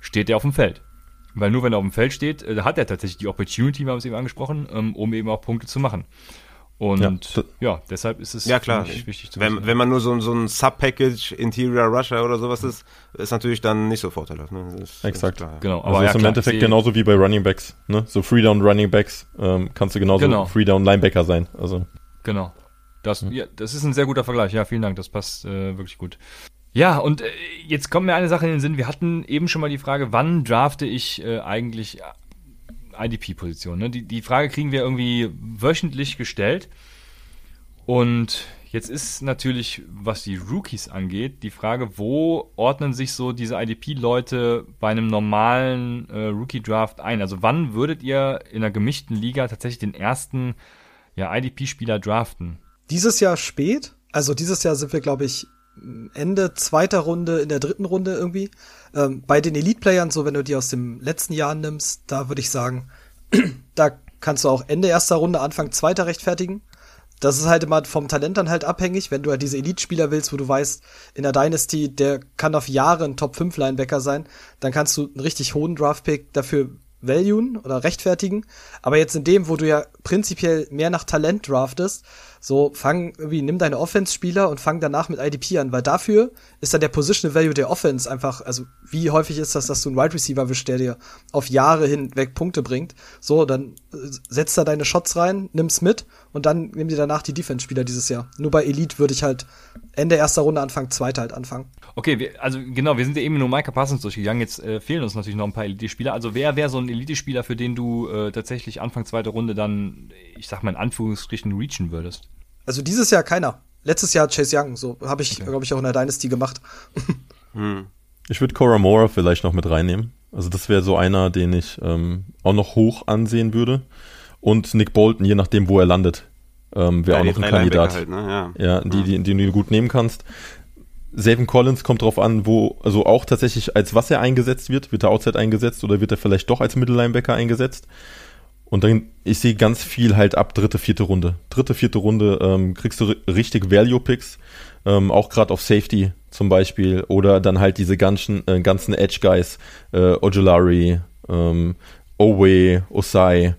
steht er auf dem Feld. Weil nur wenn er auf dem Feld steht, äh, hat er tatsächlich die Opportunity, wir haben es eben angesprochen, ähm, um eben auch Punkte zu machen. Und ja, ja, deshalb ist es ja, klar. wichtig zu wenn, wissen. Wenn man nur so, so ein Sub-Package Interior Rusher oder sowas ist, ist natürlich dann nicht so vorteilhaft. Ne? Exakt. Genau. Aber also ja, ist im klar, Endeffekt genauso wie bei Running Backs. Ne? So Free-Down Running Backs ähm, kannst du genauso genau. Free-Down Linebacker sein. Also. Genau. Das, hm. ja, das ist ein sehr guter Vergleich. Ja, vielen Dank. Das passt äh, wirklich gut. Ja, und äh, jetzt kommt mir eine Sache in den Sinn. Wir hatten eben schon mal die Frage, wann drafte ich äh, eigentlich IDP-Position. Ne? Die, die Frage kriegen wir irgendwie wöchentlich gestellt. Und jetzt ist natürlich, was die Rookies angeht, die Frage, wo ordnen sich so diese IDP-Leute bei einem normalen äh, Rookie-Draft ein? Also wann würdet ihr in einer gemischten Liga tatsächlich den ersten ja, IDP-Spieler draften? Dieses Jahr spät. Also dieses Jahr sind wir, glaube ich, Ende zweiter Runde, in der dritten Runde irgendwie. Ähm, bei den Elite-Playern, so wenn du die aus dem letzten Jahr nimmst, da würde ich sagen, da kannst du auch Ende erster Runde, Anfang zweiter rechtfertigen. das ist halt immer vom Talent dann halt abhängig, wenn du halt diese Elite-Spieler willst, wo du weißt, in der Dynasty, der kann auf Jahre ein Top-5-Linebacker sein, dann kannst du einen richtig hohen Draft-Pick dafür valuen oder rechtfertigen. Aber jetzt in dem, wo du ja prinzipiell mehr nach Talent draftest, so fang irgendwie, nimm deine Offense-Spieler und fang danach mit IDP an, weil dafür ist dann der Positional Value der Offense einfach, also wie häufig ist das, dass du einen Wide Receiver wischst, der dir auf Jahre hinweg Punkte bringt. So, dann äh, setz da deine Shots rein, nimm's mit und dann nimm dir danach die Defense-Spieler dieses Jahr. Nur bei Elite würde ich halt Ende erster Runde anfangen, zweite halt anfangen. Okay, wir, also genau, wir sind ja eben nur Micah Parsons durchgegangen. Jetzt äh, fehlen uns natürlich noch ein paar Elite-Spieler. Also wer wäre so ein Elite-Spieler, für den du äh, tatsächlich Anfang zweite Runde dann, ich sag mal in Anführungsstrichen, reachen würdest? Also dieses Jahr keiner. Letztes Jahr Chase Young, so habe ich, okay. glaube ich, auch in der Dynasty gemacht. hm. Ich würde Cora Mora vielleicht noch mit reinnehmen. Also das wäre so einer, den ich ähm, auch noch hoch ansehen würde. Und Nick Bolton, je nachdem, wo er landet, ähm, wäre ja, auch noch ein Kandidat. Halt, ne? ja. ja, die, die, die du gut nehmen kannst. Savin Collins kommt drauf an, wo, also auch tatsächlich als was er eingesetzt wird. Wird er Outside eingesetzt oder wird er vielleicht doch als Mittellinebacker eingesetzt? Und dann, ich sehe ganz viel halt ab dritte, vierte Runde. Dritte, vierte Runde ähm, kriegst du richtig Value-Picks, ähm, auch gerade auf Safety zum Beispiel. Oder dann halt diese ganzen, äh, ganzen Edge-Guys, äh, Ojulari, ähm, Owe, Osai,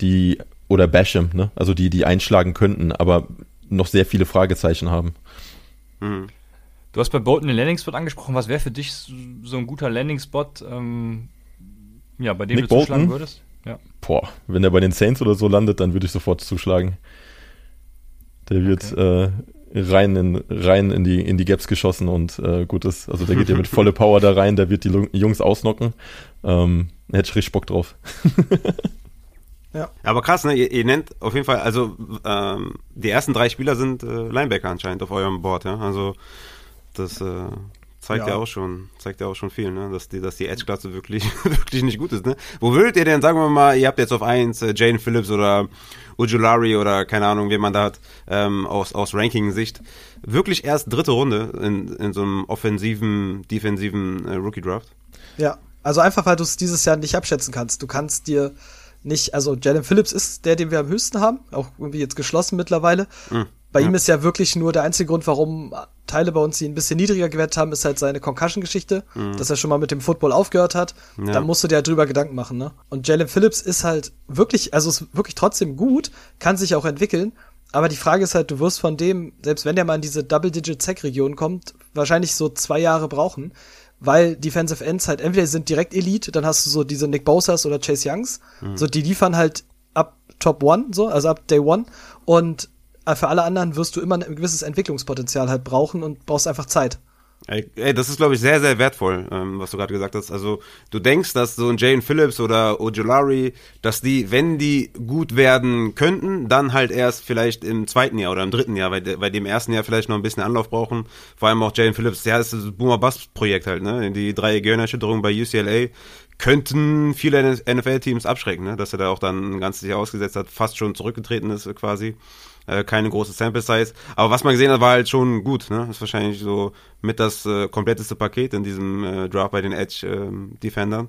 die, oder Basham, ne? Also die, die einschlagen könnten, aber noch sehr viele Fragezeichen haben. Mhm. Du hast bei Bolton den Landing-Spot angesprochen. Was wäre für dich so ein guter Landing-Spot, ähm, ja, bei dem Nick du Bolton? zuschlagen würdest? Ja. Boah, wenn er bei den Saints oder so landet, dann würde ich sofort zuschlagen. Der wird okay. äh, rein, in, rein in, die, in die Gaps geschossen und äh, gut ist. Also der geht ja mit volle Power da rein, der wird die Jungs ausnocken. Ähm, hätte ich richtig Bock drauf. ja. Aber krass, ne? Ihr, ihr, nennt auf jeden Fall, also ähm, die ersten drei Spieler sind äh, Linebacker anscheinend auf eurem Board, ja. Also das äh, Zeigt ja. ja, auch schon, zeigt ja auch schon viel, ne? dass die, dass die Edge-Klasse wirklich, wirklich nicht gut ist. Ne? Wo würdet ihr denn, sagen wir mal, ihr habt jetzt auf eins äh, Jane Phillips oder Ujulari oder keine Ahnung, wen man da hat, ähm, aus, aus Ranking-Sicht, wirklich erst dritte Runde in, in so einem offensiven, defensiven äh, Rookie-Draft? Ja, also einfach, weil du es dieses Jahr nicht abschätzen kannst. Du kannst dir nicht, also Jalen Phillips ist der, den wir am höchsten haben, auch irgendwie jetzt geschlossen mittlerweile. Mhm. Bei ja. ihm ist ja wirklich nur der einzige Grund, warum Teile bei uns ihn ein bisschen niedriger gewertet haben, ist halt seine Concussion-Geschichte, mhm. dass er schon mal mit dem Football aufgehört hat. Ja. Da musst du dir halt drüber Gedanken machen, ne? Und Jalen Phillips ist halt wirklich, also ist wirklich trotzdem gut, kann sich auch entwickeln. Aber die Frage ist halt, du wirst von dem, selbst wenn der mal in diese Double-Digit-Sack-Region kommt, wahrscheinlich so zwei Jahre brauchen, weil Defensive Ends halt entweder sind direkt Elite, dann hast du so diese Nick Bosas oder Chase Youngs, mhm. so die liefern halt ab Top One, so, also ab Day One und für alle anderen wirst du immer ein gewisses Entwicklungspotenzial halt brauchen und brauchst einfach Zeit. Ey, ey das ist, glaube ich, sehr, sehr wertvoll, ähm, was du gerade gesagt hast. Also, du denkst, dass so ein Jane Phillips oder Ojolari, dass die, wenn die gut werden könnten, dann halt erst vielleicht im zweiten Jahr oder im dritten Jahr, weil, weil die im ersten Jahr vielleicht noch ein bisschen Anlauf brauchen. Vor allem auch Jane Phillips, ja, das ist das Boomer-Bust-Projekt halt, ne? Die drei Gehirnerschütterungen bei UCLA könnten viele NFL-Teams abschrecken, ne? Dass er da auch dann ein ganzes Jahr ausgesetzt hat, fast schon zurückgetreten ist quasi. Äh, keine große Sample Size. Aber was man gesehen hat, war halt schon gut. Ne? ist wahrscheinlich so mit das äh, kompletteste Paket in diesem äh, Draft bei den Edge äh, Defendern.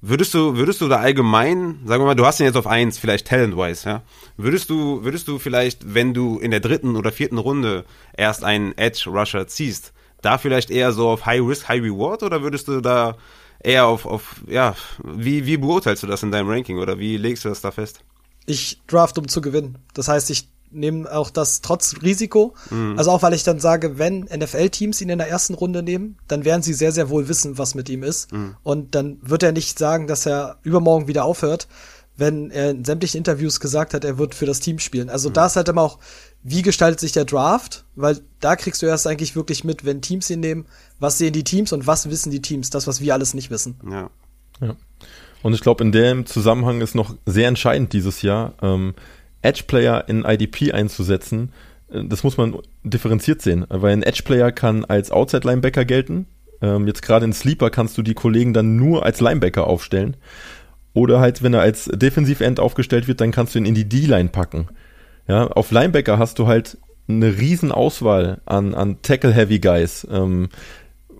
Würdest du, würdest du da allgemein, sagen wir mal, du hast ihn jetzt auf eins, vielleicht talent-wise, ja? Würdest du, würdest du vielleicht, wenn du in der dritten oder vierten Runde erst einen Edge-Rusher ziehst, da vielleicht eher so auf High Risk, High Reward oder würdest du da eher auf, auf ja, wie, wie beurteilst du das in deinem Ranking oder wie legst du das da fest? Ich draft, um zu gewinnen. Das heißt, ich nehmen auch das trotz Risiko. Mhm. Also auch weil ich dann sage, wenn NFL-Teams ihn in der ersten Runde nehmen, dann werden sie sehr, sehr wohl wissen, was mit ihm ist. Mhm. Und dann wird er nicht sagen, dass er übermorgen wieder aufhört, wenn er in sämtlichen Interviews gesagt hat, er wird für das Team spielen. Also mhm. da ist halt immer auch, wie gestaltet sich der Draft? Weil da kriegst du erst eigentlich wirklich mit, wenn Teams ihn nehmen, was sehen die Teams und was wissen die Teams, das, was wir alles nicht wissen. Ja. ja. Und ich glaube, in dem Zusammenhang ist noch sehr entscheidend dieses Jahr, ähm, Edge-Player in IDP einzusetzen, äh, das muss man differenziert sehen, weil ein Edge-Player kann als Outside-Linebacker gelten. Ähm, jetzt gerade in Sleeper kannst du die Kollegen dann nur als Linebacker aufstellen. Oder halt, wenn er als Defensiv-End aufgestellt wird, dann kannst du ihn in die D-Line packen. Ja, auf Linebacker hast du halt eine riesen Auswahl an, an Tackle-Heavy-Guys, ähm,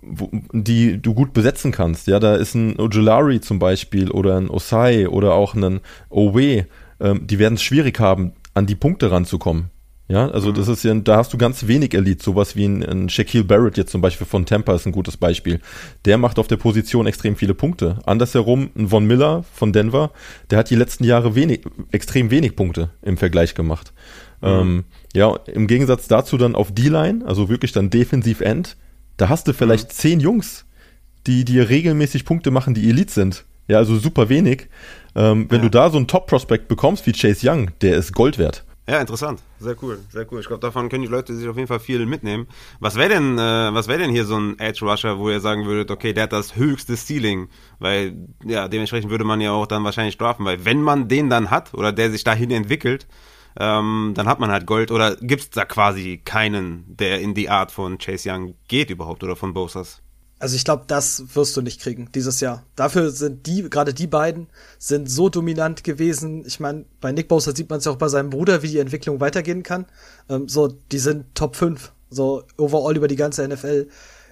die du gut besetzen kannst. Ja, da ist ein Ojulari zum Beispiel oder ein Osai oder auch ein Owe ähm, die werden es schwierig haben, an die Punkte ranzukommen. Ja, also mhm. das ist ja, da hast du ganz wenig Elite, sowas wie ein, ein Shaquille Barrett jetzt zum Beispiel von Tampa ist ein gutes Beispiel. Der macht auf der Position extrem viele Punkte. Andersherum, ein Von Miller von Denver, der hat die letzten Jahre wenig, extrem wenig Punkte im Vergleich gemacht. Mhm. Ähm, ja, im Gegensatz dazu dann auf D-Line, also wirklich dann Defensiv End, da hast du vielleicht mhm. zehn Jungs, die dir regelmäßig Punkte machen, die Elite sind. Ja, also super wenig. Ähm, wenn ja. du da so einen Top-Prospect bekommst wie Chase Young, der ist Gold wert. Ja, interessant. Sehr cool, sehr cool. Ich glaube, davon können die Leute sich auf jeden Fall viel mitnehmen. Was wäre denn, äh, was wäre denn hier so ein Edge Rusher, wo ihr sagen würdet, okay, der hat das höchste Ceiling, weil ja dementsprechend würde man ja auch dann wahrscheinlich strafen, weil wenn man den dann hat oder der sich dahin entwickelt, ähm, dann hat man halt Gold. Oder gibt's da quasi keinen, der in die Art von Chase Young geht überhaupt oder von Bosas? Also ich glaube, das wirst du nicht kriegen dieses Jahr. Dafür sind die, gerade die beiden, sind so dominant gewesen. Ich meine, bei Nick Bosa sieht man es ja auch bei seinem Bruder, wie die Entwicklung weitergehen kann. Ähm, so, die sind Top 5, so overall über die ganze NFL.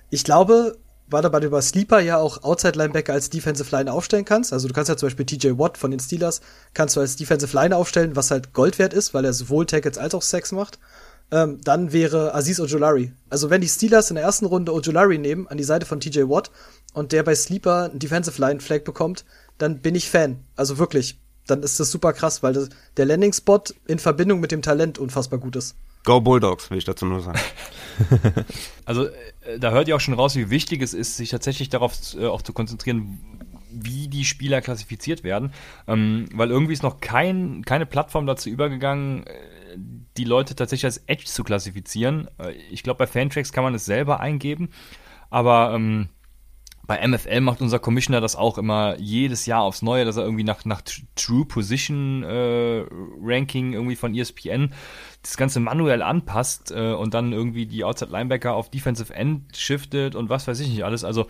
Ich glaube, weil du bei über Sleeper ja auch Outside Linebacker als Defensive Line aufstellen kannst. Also du kannst ja zum Beispiel TJ Watt von den Steelers kannst du als Defensive Line aufstellen, was halt Gold wert ist, weil er sowohl Tackles als auch Sex macht ähm, dann wäre Aziz Ojolari. Also wenn die Steelers in der ersten Runde Ojolari nehmen, an die Seite von TJ Watt, und der bei Sleeper einen Defensive Line Flag bekommt, dann bin ich Fan. Also wirklich. Dann ist das super krass, weil das, der Landing Spot in Verbindung mit dem Talent unfassbar gut ist. Go Bulldogs, will ich dazu nur sagen. also äh, da hört ihr auch schon raus, wie wichtig es ist, sich tatsächlich darauf äh, auch zu konzentrieren, wie die Spieler klassifiziert werden. Ähm, weil irgendwie ist noch kein, keine Plattform dazu übergegangen, äh, die Leute tatsächlich als Edge zu klassifizieren. Äh, ich glaube, bei Fantracks kann man es selber eingeben, aber ähm, bei MFL macht unser Commissioner das auch immer jedes Jahr aufs Neue, dass er irgendwie nach, nach True Position äh, Ranking irgendwie von ESPN das Ganze manuell anpasst äh, und dann irgendwie die Outside Linebacker auf Defensive End shiftet und was weiß ich nicht alles. Also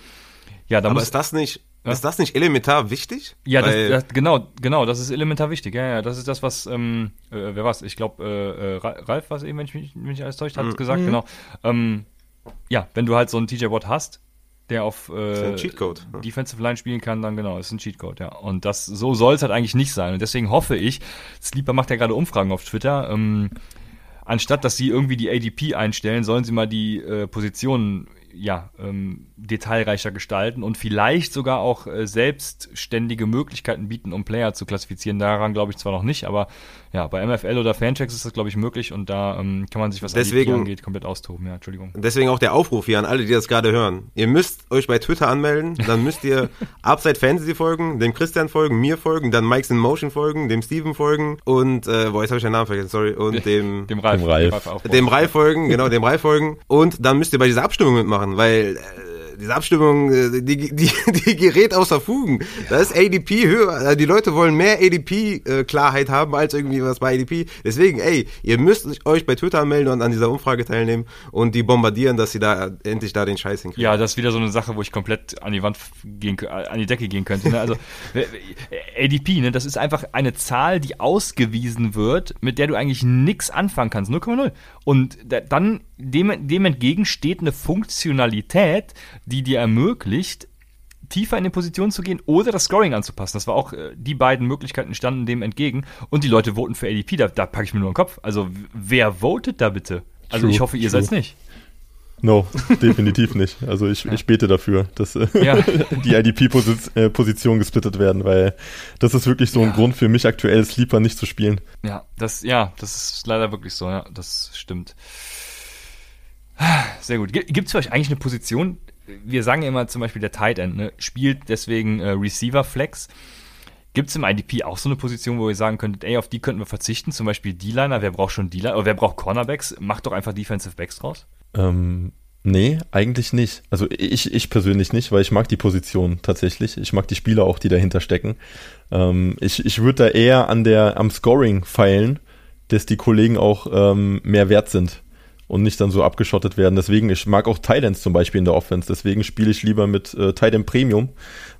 ja, da Aber ist das nicht ja. Ist das nicht elementar wichtig? Ja, das, das, genau, genau, das ist elementar wichtig. Ja, ja, das ist das, was, ähm, äh, wer war's? Ich glaube, äh, äh, Ralf, was eben, wenn ich mich nicht alles täuscht, hat mhm. gesagt, genau. Ähm, ja, wenn du halt so einen TJ Watt hast, der auf äh, Cheatcode. Defensive Line spielen kann, dann genau, ist ein Cheatcode, ja. Und das so soll es halt eigentlich nicht sein. Und deswegen hoffe ich, Sleeper macht ja gerade Umfragen auf Twitter, ähm, anstatt dass sie irgendwie die ADP einstellen, sollen sie mal die äh, Positionen ja, ähm, detailreicher gestalten und vielleicht sogar auch äh, selbstständige Möglichkeiten bieten, um Player zu klassifizieren. Daran glaube ich zwar noch nicht, aber ja, bei MFL oder Fanchecks ist das, glaube ich, möglich und da ähm, kann man sich, was deswegen, angeht, komplett austoben. Ja, Entschuldigung. Deswegen auch der Aufruf hier an alle, die das gerade hören. Ihr müsst euch bei Twitter anmelden, dann müsst ihr Upside Fantasy folgen, dem Christian folgen, mir folgen, dann Mike's in Motion folgen, dem Steven folgen und, äh, boah, jetzt habe ich den Namen vergessen, sorry, und dem, dem Ralf. Dem Ralf, dem Ralf folgen, genau, dem Ralf folgen und dann müsst ihr bei dieser Abstimmung mitmachen, weil äh, diese Abstimmung, äh, die, die, die gerät außer Fugen. Da ist ADP höher. Äh, die Leute wollen mehr ADP-Klarheit äh, haben als irgendwie was bei ADP. Deswegen, ey, ihr müsst euch bei Twitter anmelden und an dieser Umfrage teilnehmen und die bombardieren, dass sie da endlich da den Scheiß hinkriegen. Ja, das ist wieder so eine Sache, wo ich komplett an die Wand gehen, an die Decke gehen könnte. Ne? Also ADP, ne, das ist einfach eine Zahl, die ausgewiesen wird, mit der du eigentlich nichts anfangen kannst. 0,0. Und dann dem, dem entgegen steht eine Funktionalität, die dir ermöglicht, tiefer in die Position zu gehen oder das Scoring anzupassen. Das war auch, äh, die beiden Möglichkeiten standen dem entgegen. Und die Leute voten für ADP, da, da packe ich mir nur den Kopf. Also, wer votet da bitte? Also, true, ich hoffe, ihr seid es nicht. No, definitiv nicht. Also ich, ja. ich bete dafür, dass äh, ja. die IDP-Positionen äh, gesplittet werden, weil das ist wirklich so ein ja. Grund für mich aktuell, Sleeper nicht zu spielen. Ja, das, ja, das ist leider wirklich so, ja, das stimmt. Sehr gut. Gibt es für euch eigentlich eine Position? Wir sagen immer zum Beispiel der Tight End, ne, spielt deswegen äh, Receiver Flex. Gibt es im IDP auch so eine Position, wo ihr sagen könntet, ey, auf die könnten wir verzichten? Zum Beispiel D-Liner, wer braucht schon D-Liner? Oder wer braucht Cornerbacks? Macht doch einfach Defensive Backs draus. Ähm, nee, eigentlich nicht. Also ich, ich persönlich nicht, weil ich mag die Position tatsächlich. Ich mag die Spieler auch, die dahinter stecken. Ähm, ich ich würde da eher an der, am Scoring feilen, dass die Kollegen auch ähm, mehr wert sind und nicht dann so abgeschottet werden. Deswegen, ich mag auch Titans zum Beispiel in der Offense. Deswegen spiele ich lieber mit äh, Titan Premium,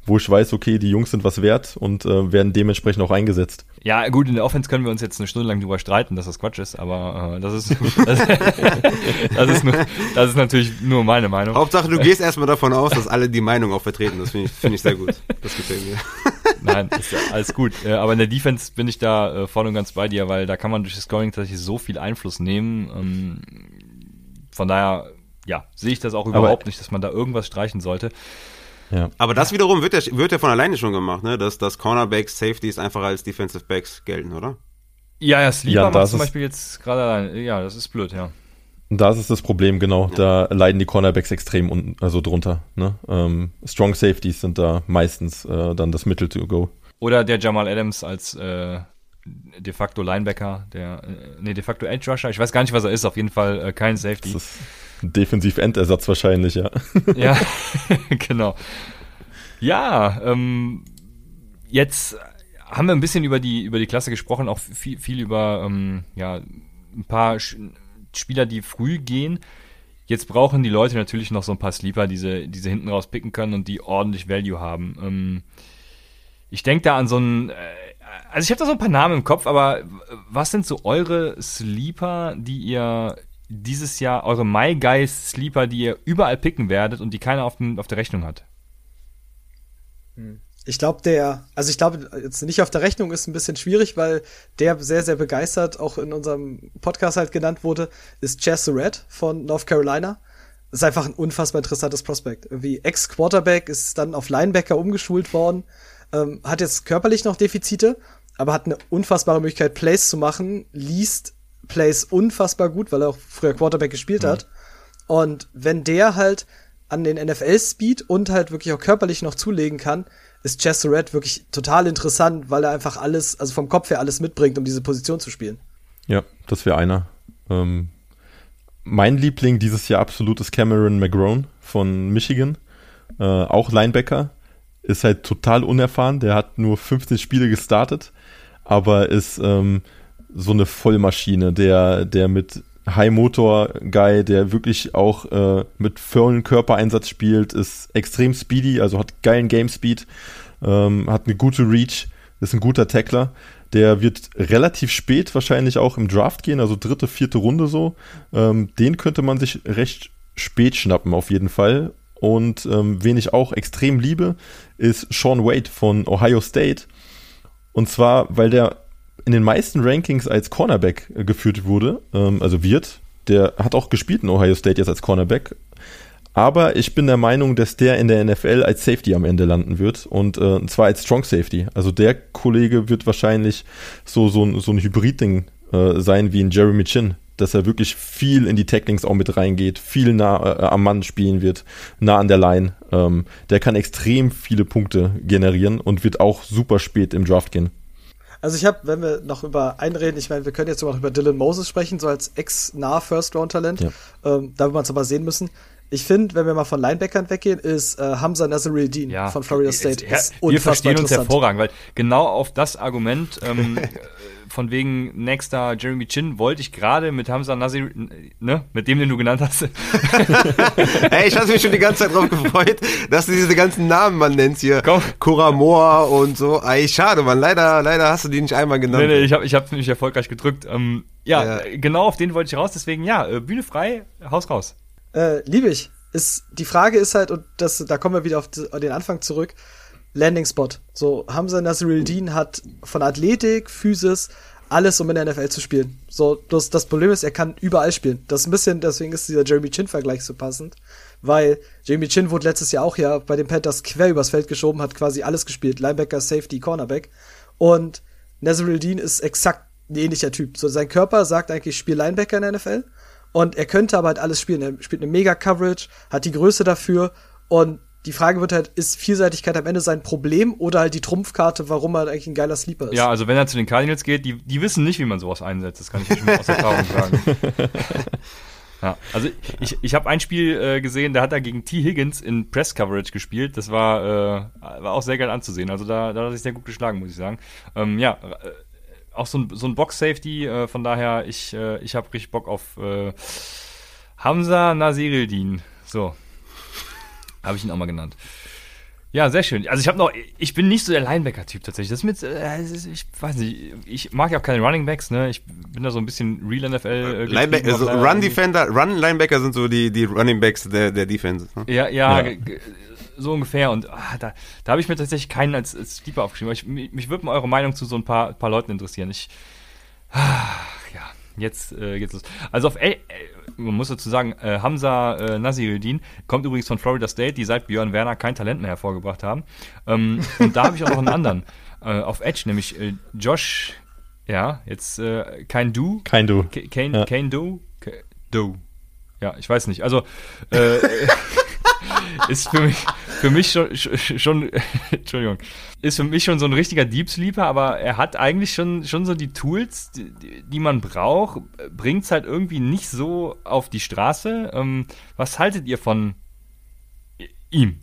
wo ich weiß, okay, die Jungs sind was wert und äh, werden dementsprechend auch eingesetzt. Ja, gut, in der Offense können wir uns jetzt eine Stunde lang drüber streiten, dass das Quatsch ist, aber äh, das, ist, das, das, ist nur, das ist natürlich nur meine Meinung. Hauptsache, du gehst erstmal davon aus, dass alle die Meinung auch vertreten. Das finde ich, find ich sehr gut. Das gefällt mir. Nein, ist ja alles gut. Äh, aber in der Defense bin ich da äh, voll und ganz bei dir, weil da kann man durch das Scoring tatsächlich so viel Einfluss nehmen. Ähm, von daher, ja, sehe ich das auch überhaupt nicht, dass man da irgendwas streichen sollte. Ja. Aber das wiederum wird ja, wird ja von alleine schon gemacht, ne? dass, dass Cornerbacks, Safeties einfach als Defensive Backs gelten, oder? Ja, ja, Sleeper ja, macht zum Beispiel jetzt gerade allein. Ja, das ist blöd, ja. Da ist das Problem, genau. Ja. Da leiden die Cornerbacks extrem un also drunter. Ne? Ähm, Strong Safeties sind da meistens äh, dann das Mittel to go. Oder der Jamal Adams als äh, de facto Linebacker, der, äh, nee, de facto Edge Rusher. Ich weiß gar nicht, was er ist. Auf jeden Fall äh, kein Safety. Das ist ein Defensiv-Endersatz wahrscheinlich, ja. ja, genau. Ja, ähm, jetzt haben wir ein bisschen über die, über die Klasse gesprochen, auch viel, viel über ähm, ja, ein paar Spieler, die früh gehen. Jetzt brauchen die Leute natürlich noch so ein paar Sleeper, die sie, die sie hinten raus picken können und die ordentlich Value haben. Ähm, ich denke da an so einen, äh, also ich habe da so ein paar Namen im Kopf, aber was sind so eure Sleeper, die ihr dieses Jahr, eure My Guys Sleeper, die ihr überall picken werdet und die keiner auf, dem, auf der Rechnung hat? Hm. Ich glaube, der, also ich glaube, jetzt nicht auf der Rechnung ist ein bisschen schwierig, weil der sehr, sehr begeistert auch in unserem Podcast halt genannt wurde, ist Chess Surratt von North Carolina. Ist einfach ein unfassbar interessantes Prospekt. Wie Ex-Quarterback ist dann auf Linebacker umgeschult worden, ähm, hat jetzt körperlich noch Defizite, aber hat eine unfassbare Möglichkeit, Plays zu machen, liest Plays unfassbar gut, weil er auch früher Quarterback gespielt mhm. hat. Und wenn der halt an den NFL-Speed und halt wirklich auch körperlich noch zulegen kann, ist Chess Red wirklich total interessant, weil er einfach alles, also vom Kopf her alles mitbringt, um diese Position zu spielen. Ja, das wäre einer. Ähm, mein Liebling dieses Jahr absolut ist Cameron McGrone von Michigan. Äh, auch Linebacker. Ist halt total unerfahren. Der hat nur 15 Spiele gestartet, aber ist ähm, so eine Vollmaschine, der, der mit High-Motor-Guy, der wirklich auch äh, mit vollen Körpereinsatz spielt, ist extrem speedy, also hat geilen Game-Speed, ähm, hat eine gute Reach, ist ein guter Tackler. Der wird relativ spät wahrscheinlich auch im Draft gehen, also dritte, vierte Runde so. Ähm, den könnte man sich recht spät schnappen, auf jeden Fall. Und ähm, wen ich auch extrem liebe, ist Sean Wade von Ohio State. Und zwar, weil der in den meisten Rankings als Cornerback äh, geführt wurde, ähm, also wird. Der hat auch gespielt in Ohio State jetzt als Cornerback. Aber ich bin der Meinung, dass der in der NFL als Safety am Ende landen wird. Und, äh, und zwar als Strong Safety. Also der Kollege wird wahrscheinlich so, so, so ein Hybrid-Ding äh, sein wie ein Jeremy Chin. Dass er wirklich viel in die Tacklings auch mit reingeht, viel nah äh, am Mann spielen wird, nah an der Line. Ähm, der kann extrem viele Punkte generieren und wird auch super spät im Draft gehen. Also ich habe, wenn wir noch über einreden, ich meine, wir können jetzt noch über Dylan Moses sprechen, so als ex-nah First-Round-Talent. Ja. Ähm, da wird man es aber sehen müssen. Ich finde, wenn wir mal von Linebackern weggehen, ist äh, Hamza Nasir ja, von Florida State. Ja, wir verstehen uns hervorragend, weil genau auf das Argument ähm, von wegen nächster Jeremy Chin wollte ich gerade mit Hamza Nasir, ne, mit dem, den du genannt hast. Ey, ich hatte mich schon die ganze Zeit drauf gefreut, dass du diese ganzen Namen man nennt hier. Komm. Moore und so. Ey, schade, man. Leider, leider hast du die nicht einmal genannt. Nee, nee, ich habe ich hab mich erfolgreich gedrückt. Ähm, ja, ja, genau auf den wollte ich raus. Deswegen, ja, äh, Bühne frei, Haus raus. Äh, liebe ich. Ist, die Frage ist halt, und das, da kommen wir wieder auf den Anfang zurück, Landing Spot. So, Hamza Nasiril Dean hat von Athletik, Physis, alles, um in der NFL zu spielen. So, das, das Problem ist, er kann überall spielen. Das ist ein bisschen, deswegen ist dieser Jeremy Chin-Vergleich so passend, weil Jeremy Chin wurde letztes Jahr auch ja bei den Panthers quer übers Feld geschoben, hat quasi alles gespielt. Linebacker, Safety, Cornerback. Und Nazaril Dean ist exakt ein ähnlicher Typ. So, sein Körper sagt eigentlich, ich spiele Linebacker in der NFL. Und er könnte aber halt alles spielen. Er spielt eine Mega-Coverage, hat die Größe dafür und die Frage wird halt, ist Vielseitigkeit am Ende sein Problem oder halt die Trumpfkarte, warum er eigentlich ein geiler Sleeper ist? Ja, also wenn er zu den Cardinals geht, die, die wissen nicht, wie man sowas einsetzt. Das kann ich schon aus Erfahrung sagen. Ja, also ich, ich habe ein Spiel äh, gesehen, da hat er gegen T. Higgins in Press Coverage gespielt. Das war, äh, war auch sehr geil anzusehen. Also da, da hat er sich sehr gut geschlagen, muss ich sagen. Ähm, ja, äh, auch so ein, so ein Box-Safety, äh, von daher, ich, äh, ich habe richtig Bock auf äh, Hamza Nasirildin. So, habe ich ihn auch mal genannt. Ja, sehr schön. Also ich habe noch, ich bin nicht so der Linebacker-Typ tatsächlich. Das mit, äh, ich weiß nicht, ich mag ja auch keine Running Backs, ne? Ich bin da so ein bisschen Real NFL. Äh, Linebacker, also Run Defender, Run Linebacker sind so die, die Running Backs der, der Defense. Ne? Ja, ja, ja. so ungefähr. Und ah, da, da habe ich mir tatsächlich keinen als, als Sleeper aufgeschrieben. Ich, mich, mich würde mal eure Meinung zu so ein paar, paar Leuten interessieren. Ich, ach, ja, jetzt äh, geht's los. Also auf, man muss dazu sagen, äh, Hamza äh, Nasiruddin kommt übrigens von Florida State, die seit Björn Werner kein Talent mehr hervorgebracht haben. Ähm, und da habe ich auch noch einen anderen äh, auf Edge, nämlich äh, Josh, ja, jetzt äh, kein Du. Kein Du. Kein, ja. kein Do. Do. Ja, ich weiß nicht. Also, äh, ist für mich, für mich schon, schon, Entschuldigung, ist für mich schon so ein richtiger Deep Sleeper, aber er hat eigentlich schon, schon so die Tools, die, die man braucht, bringt es halt irgendwie nicht so auf die Straße. Ähm, was haltet ihr von ihm?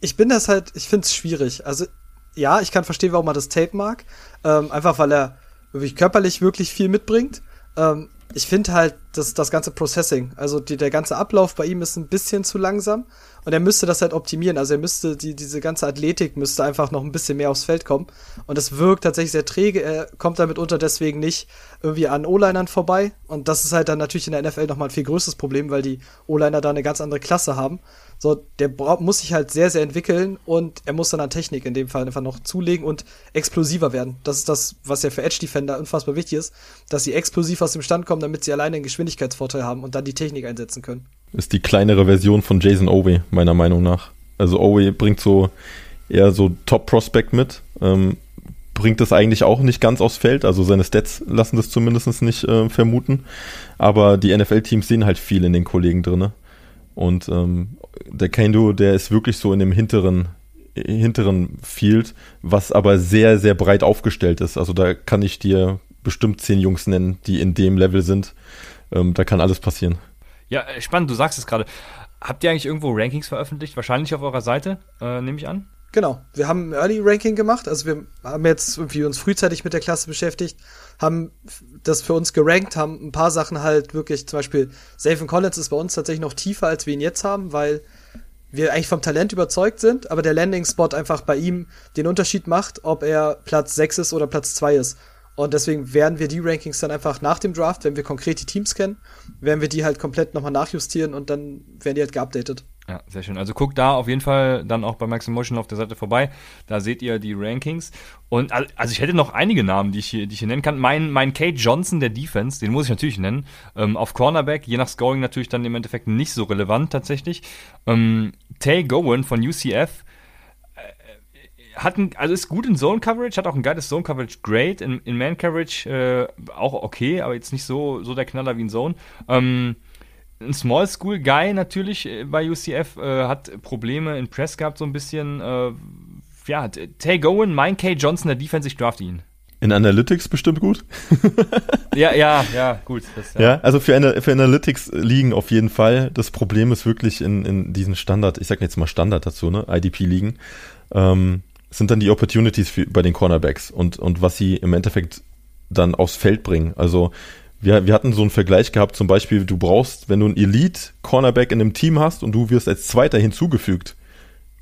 Ich bin das halt, ich finde es schwierig. Also, ja, ich kann verstehen, warum man das Tape mag. Ähm, einfach weil er wirklich körperlich wirklich viel mitbringt. Ähm, ich finde halt, dass das ganze Processing, also die, der ganze Ablauf bei ihm ist ein bisschen zu langsam und er müsste das halt optimieren. Also er müsste, die, diese ganze Athletik müsste einfach noch ein bisschen mehr aufs Feld kommen. Und das wirkt tatsächlich sehr träge. Er kommt damit unter deswegen nicht irgendwie an O-Linern vorbei. Und das ist halt dann natürlich in der NFL nochmal ein viel größeres Problem, weil die O-Liner da eine ganz andere Klasse haben. So, der muss sich halt sehr, sehr entwickeln und er muss dann an Technik in dem Fall einfach noch zulegen und explosiver werden. Das ist das, was ja für Edge Defender unfassbar wichtig ist, dass sie explosiv aus dem Stand kommen, damit sie alleine einen Geschwindigkeitsvorteil haben und dann die Technik einsetzen können. Ist die kleinere Version von Jason Owe, meiner Meinung nach. Also Owe bringt so eher so Top-Prospect mit, ähm, bringt das eigentlich auch nicht ganz aufs Feld, also seine Stats lassen das zumindest nicht äh, vermuten, aber die NFL-Teams sehen halt viel in den Kollegen drin. Und ähm, der Kendo, der ist wirklich so in dem hinteren, hinteren Field, was aber sehr, sehr breit aufgestellt ist. Also da kann ich dir bestimmt zehn Jungs nennen, die in dem Level sind. Ähm, da kann alles passieren. Ja, äh, spannend, du sagst es gerade. Habt ihr eigentlich irgendwo Rankings veröffentlicht? Wahrscheinlich auf eurer Seite, äh, nehme ich an. Genau, wir haben ein Early Ranking gemacht, also wir haben jetzt irgendwie uns frühzeitig mit der Klasse beschäftigt, haben das für uns gerankt, haben ein paar Sachen halt wirklich, zum Beispiel Safe Collins ist bei uns tatsächlich noch tiefer, als wir ihn jetzt haben, weil wir eigentlich vom Talent überzeugt sind, aber der Landing-Spot einfach bei ihm den Unterschied macht, ob er Platz 6 ist oder Platz 2 ist. Und deswegen werden wir die Rankings dann einfach nach dem Draft, wenn wir konkret die Teams kennen, werden wir die halt komplett nochmal nachjustieren und dann werden die halt geupdatet. Ja, sehr schön. Also guckt da auf jeden Fall dann auch bei Maximum Motion auf der Seite vorbei. Da seht ihr die Rankings. Und also ich hätte noch einige Namen, die ich hier, die ich hier nennen kann. Mein, mein Kate Johnson der Defense, den muss ich natürlich nennen. Ähm, auf Cornerback, je nach Scoring natürlich dann im Endeffekt nicht so relevant tatsächlich. Ähm, Tay Gowan von UCF äh, hat ein, also ist gut in Zone Coverage, hat auch ein geiles Zone Coverage Great in, in Man Coverage äh, auch okay, aber jetzt nicht so, so der Knaller wie in Zone. Ähm, ein Small School Guy natürlich äh, bei UCF äh, hat Probleme in Press gehabt, so ein bisschen. Äh, ja, Tay Gowan, mein K. Johnson, der Defense, ich draft ihn. In Analytics bestimmt gut. ja, ja, ja, gut. Das, ja. ja. also für, für Analytics liegen auf jeden Fall. Das Problem ist wirklich in, in diesen Standard, ich sag jetzt mal Standard dazu, ne, IDP liegen, ähm, sind dann die Opportunities für, bei den Cornerbacks und, und was sie im Endeffekt dann aufs Feld bringen. Also wir, wir hatten so einen Vergleich gehabt, zum Beispiel, du brauchst, wenn du einen Elite-Cornerback in einem Team hast und du wirst als Zweiter hinzugefügt,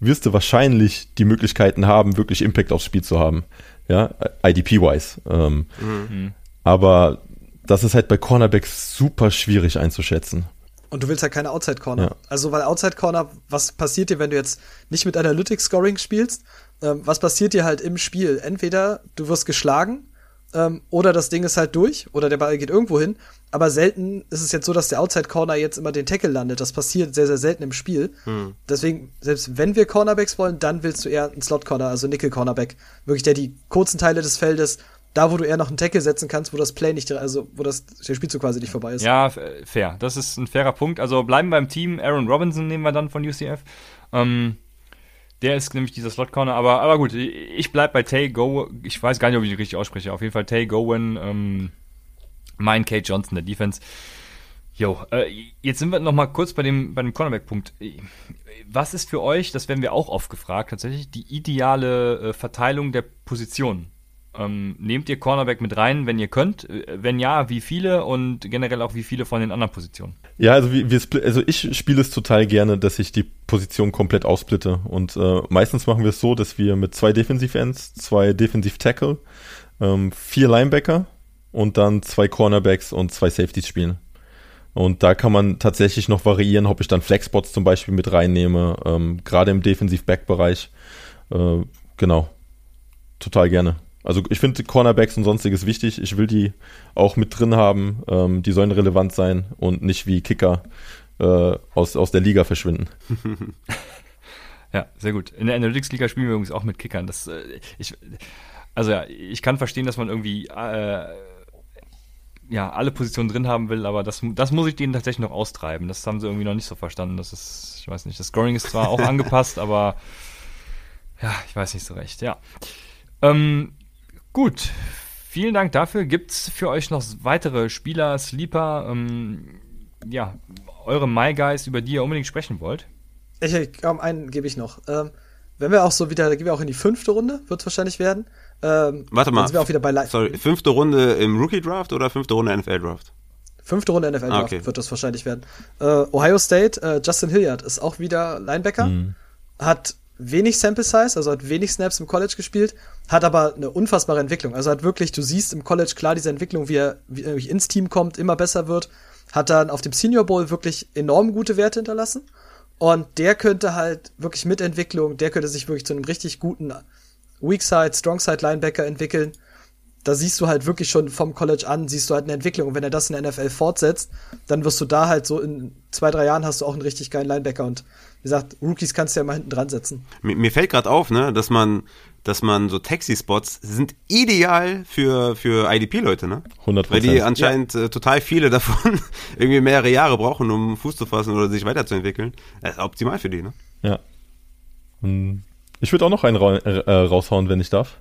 wirst du wahrscheinlich die Möglichkeiten haben, wirklich Impact aufs Spiel zu haben. Ja, IDP-wise. Ähm, mhm. Aber das ist halt bei Cornerbacks super schwierig einzuschätzen. Und du willst halt keine Outside Corner. Ja. Also, weil Outside Corner, was passiert dir, wenn du jetzt nicht mit Analytics Scoring spielst? Ähm, was passiert dir halt im Spiel? Entweder du wirst geschlagen ähm, oder das Ding ist halt durch oder der Ball geht irgendwo hin. Aber selten ist es jetzt so, dass der Outside Corner jetzt immer den Tackle landet. Das passiert sehr, sehr selten im Spiel. Hm. Deswegen, selbst wenn wir Cornerbacks wollen, dann willst du eher einen Slot Corner, also Nickel Cornerback. Wirklich der die kurzen Teile des Feldes, da wo du eher noch einen Tackle setzen kannst, wo das Play nicht, also wo das der Spielzug quasi nicht vorbei ist. Ja, fair. Das ist ein fairer Punkt. Also bleiben beim Team. Aaron Robinson nehmen wir dann von UCF. Ähm, der ist nämlich dieser Slot Corner, aber, aber gut, ich bleib bei Tay Go. Ich weiß gar nicht, ob ich ihn richtig ausspreche. Auf jeden Fall Tay Gowen, ähm, mein Kate Johnson, der Defense. Jo, äh, jetzt sind wir noch mal kurz bei dem, bei dem Cornerback-Punkt. Was ist für euch, das werden wir auch oft gefragt, tatsächlich die ideale äh, Verteilung der Positionen? Ähm, nehmt ihr Cornerback mit rein, wenn ihr könnt? Äh, wenn ja, wie viele und generell auch wie viele von den anderen Positionen? Ja, also, wir, wir also ich spiele es total gerne, dass ich die Position komplett aufsplitte. Und äh, meistens machen wir es so, dass wir mit zwei Defensive Ends, zwei Defensive Tackle, ähm, vier Linebacker und dann zwei Cornerbacks und zwei Safeties spielen. Und da kann man tatsächlich noch variieren, ob ich dann Flexbots zum Beispiel mit reinnehme, ähm, gerade im Defensiv-Back-Bereich. Äh, genau. Total gerne. Also ich finde Cornerbacks und sonstiges wichtig. Ich will die auch mit drin haben. Ähm, die sollen relevant sein und nicht wie Kicker äh, aus, aus der Liga verschwinden. ja, sehr gut. In der Analytics-Liga spielen wir übrigens auch mit Kickern. Das, äh, ich, also ja, ich kann verstehen, dass man irgendwie äh, ja, alle Positionen drin haben will, aber das, das muss ich denen tatsächlich noch austreiben. Das haben sie irgendwie noch nicht so verstanden. Das ist, ich weiß nicht, das Scoring ist zwar auch angepasst, aber ja, ich weiß nicht so recht, ja. Ähm, Gut, vielen Dank dafür. Gibt es für euch noch weitere Spieler, Sleeper, ähm, ja, eure My Guys, über die ihr unbedingt sprechen wollt? Ich, komm, einen gebe ich noch. Ähm, wenn wir auch so wieder, da gehen wir auch in die fünfte Runde, wird es wahrscheinlich werden. Ähm, Warte mal. Sind wir auch wieder bei Sorry, fünfte Runde im Rookie Draft oder fünfte Runde NFL Draft? Fünfte Runde NFL Draft ah, okay. wird das wahrscheinlich werden. Äh, Ohio State, äh, Justin Hilliard ist auch wieder Linebacker. Mhm. Hat wenig Sample Size, also hat wenig Snaps im College gespielt, hat aber eine unfassbare Entwicklung. Also hat wirklich, du siehst im College klar diese Entwicklung, wie er, wie ins Team kommt, immer besser wird. Hat dann auf dem Senior Bowl wirklich enorm gute Werte hinterlassen. Und der könnte halt wirklich mit Entwicklung, der könnte sich wirklich zu einem richtig guten Weak Side, Strong Side Linebacker entwickeln. Da siehst du halt wirklich schon vom College an, siehst du halt eine Entwicklung. Und wenn er das in der NFL fortsetzt, dann wirst du da halt so in zwei, drei Jahren hast du auch einen richtig geilen Linebacker. Und gesagt, Rookies kannst du ja mal hinten dran setzen. Mir, mir fällt gerade auf, ne, dass man, dass man so Taxi-Spots sind ideal für, für IDP-Leute, ne? 100%. Weil die anscheinend ja. äh, total viele davon irgendwie mehrere Jahre brauchen, um Fuß zu fassen oder sich weiterzuentwickeln. Das ist optimal für die, ne? Ja. Ich würde auch noch einen ra äh, raushauen, wenn ich darf.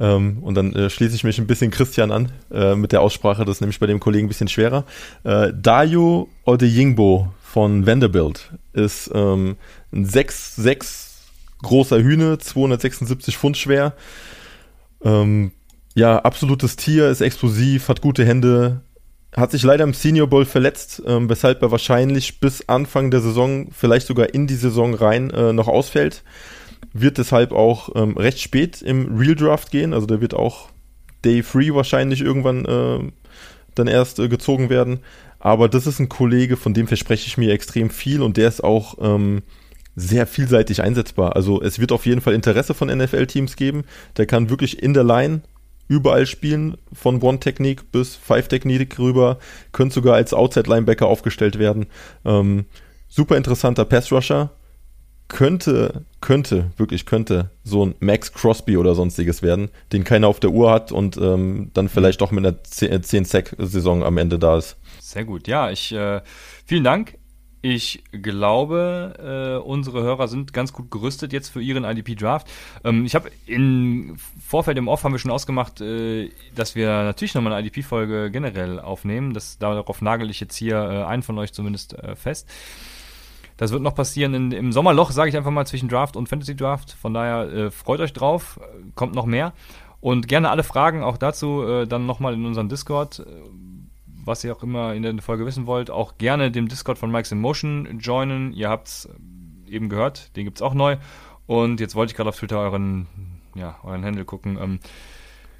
Ähm, und dann äh, schließe ich mich ein bisschen Christian an äh, mit der Aussprache, das ist nämlich bei dem Kollegen ein bisschen schwerer. Äh, Dayo Odeyingbo von Vanderbilt ist ähm, ein 6'6 großer Hühne, 276 Pfund schwer. Ähm, ja, absolutes Tier, ist explosiv, hat gute Hände, hat sich leider im Senior Bowl verletzt, ähm, weshalb er wahrscheinlich bis Anfang der Saison, vielleicht sogar in die Saison rein, äh, noch ausfällt. Wird deshalb auch ähm, recht spät im Real Draft gehen, also der wird auch Day Free wahrscheinlich irgendwann äh, dann erst äh, gezogen werden. Aber das ist ein Kollege, von dem verspreche ich mir extrem viel und der ist auch ähm, sehr vielseitig einsetzbar. Also es wird auf jeden Fall Interesse von NFL-Teams geben. Der kann wirklich in der Line überall spielen, von One-Technik bis Five-Technik rüber, könnte sogar als Outside-Linebacker aufgestellt werden. Ähm, super interessanter Pass-Rusher. Könnte, könnte, wirklich könnte so ein Max Crosby oder sonstiges werden, den keiner auf der Uhr hat und ähm, dann vielleicht auch mit einer 10-Sack-Saison am Ende da ist. Sehr gut. Ja, ich äh, vielen Dank. Ich glaube, äh, unsere Hörer sind ganz gut gerüstet jetzt für ihren IDP-Draft. Ähm, ich habe im Vorfeld im Off haben wir schon ausgemacht, äh, dass wir natürlich nochmal eine IDP-Folge generell aufnehmen. Das, darauf nagel ich jetzt hier äh, einen von euch zumindest äh, fest. Das wird noch passieren in, im Sommerloch, sage ich einfach mal, zwischen Draft und Fantasy Draft. Von daher äh, freut euch drauf, kommt noch mehr. Und gerne alle Fragen auch dazu äh, dann nochmal in unseren Discord was ihr auch immer in der Folge wissen wollt, auch gerne dem Discord von Mike's in Motion joinen. Ihr habt es eben gehört, den gibt es auch neu. Und jetzt wollte ich gerade auf Twitter euren, ja, euren Handle gucken. Ähm,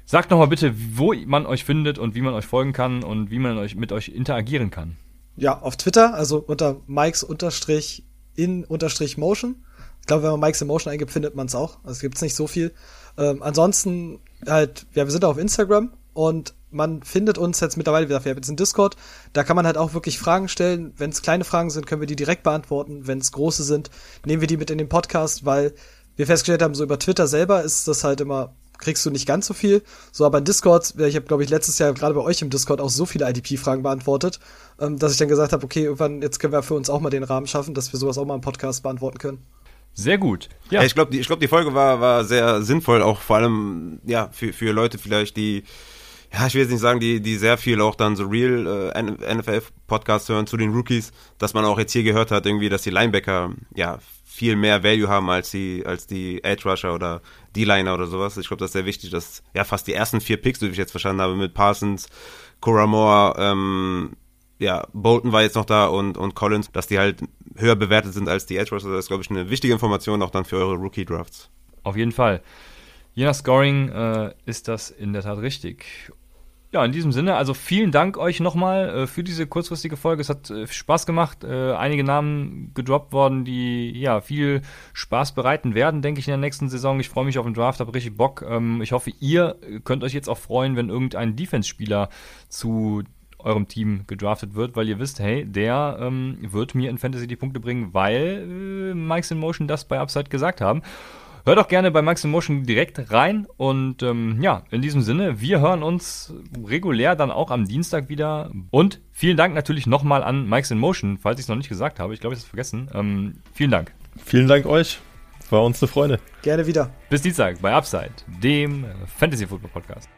sagt nochmal bitte, wo man euch findet und wie man euch folgen kann und wie man euch mit euch interagieren kann. Ja, auf Twitter, also unter Mikes unterstrich in unterstrich Motion. Ich glaube, wenn man Mikes in Motion eingibt, findet man es auch. Also gibt es nicht so viel. Ähm, ansonsten halt, ja, wir sind auch auf Instagram und man findet uns jetzt mittlerweile, wir haben jetzt einen Discord, da kann man halt auch wirklich Fragen stellen. Wenn es kleine Fragen sind, können wir die direkt beantworten. Wenn es große sind, nehmen wir die mit in den Podcast, weil wir festgestellt haben, so über Twitter selber ist das halt immer, kriegst du nicht ganz so viel. So, aber in Discord, ich habe, glaube ich, letztes Jahr gerade bei euch im Discord auch so viele IDP-Fragen beantwortet, ähm, dass ich dann gesagt habe, okay, irgendwann, jetzt können wir für uns auch mal den Rahmen schaffen, dass wir sowas auch mal im Podcast beantworten können. Sehr gut. Ja. Ich glaube, die, ich glaub, die Folge war, war sehr sinnvoll, auch vor allem ja für, für Leute vielleicht, die ja, ich will jetzt nicht sagen, die, die sehr viel auch dann so real äh, NFL-Podcasts hören zu den Rookies, dass man auch jetzt hier gehört hat, irgendwie, dass die Linebacker ja viel mehr Value haben als die, als die Edge Rusher oder D-Liner oder sowas. Ich glaube, das ist sehr wichtig, dass ja fast die ersten vier Picks, wie ich jetzt verstanden habe, mit Parsons, Cora Moore, ähm, ja, Bolton war jetzt noch da und, und Collins, dass die halt höher bewertet sind als die Edge Rusher. Das ist, glaube ich, eine wichtige Information auch dann für eure Rookie-Drafts. Auf jeden Fall. Je nach Scoring äh, ist das in der Tat richtig. Ja, in diesem Sinne, also vielen Dank euch nochmal äh, für diese kurzfristige Folge. Es hat äh, Spaß gemacht. Äh, einige Namen gedroppt worden, die ja viel Spaß bereiten werden, denke ich, in der nächsten Saison. Ich freue mich auf den Draft, habe richtig Bock. Ähm, ich hoffe, ihr könnt euch jetzt auch freuen, wenn irgendein Defense-Spieler zu eurem Team gedraftet wird, weil ihr wisst, hey, der ähm, wird mir in Fantasy die Punkte bringen, weil äh, Mike's in Motion das bei Upside gesagt haben. Hört auch gerne bei Max in Motion direkt rein. Und ähm, ja, in diesem Sinne, wir hören uns regulär dann auch am Dienstag wieder. Und vielen Dank natürlich nochmal an Mike's in Motion, falls ich es noch nicht gesagt habe. Ich glaube, ich habe es vergessen. Ähm, vielen Dank. Vielen Dank euch. War uns eine Freude. Gerne wieder. Bis Dienstag bei Upside, dem Fantasy Football Podcast.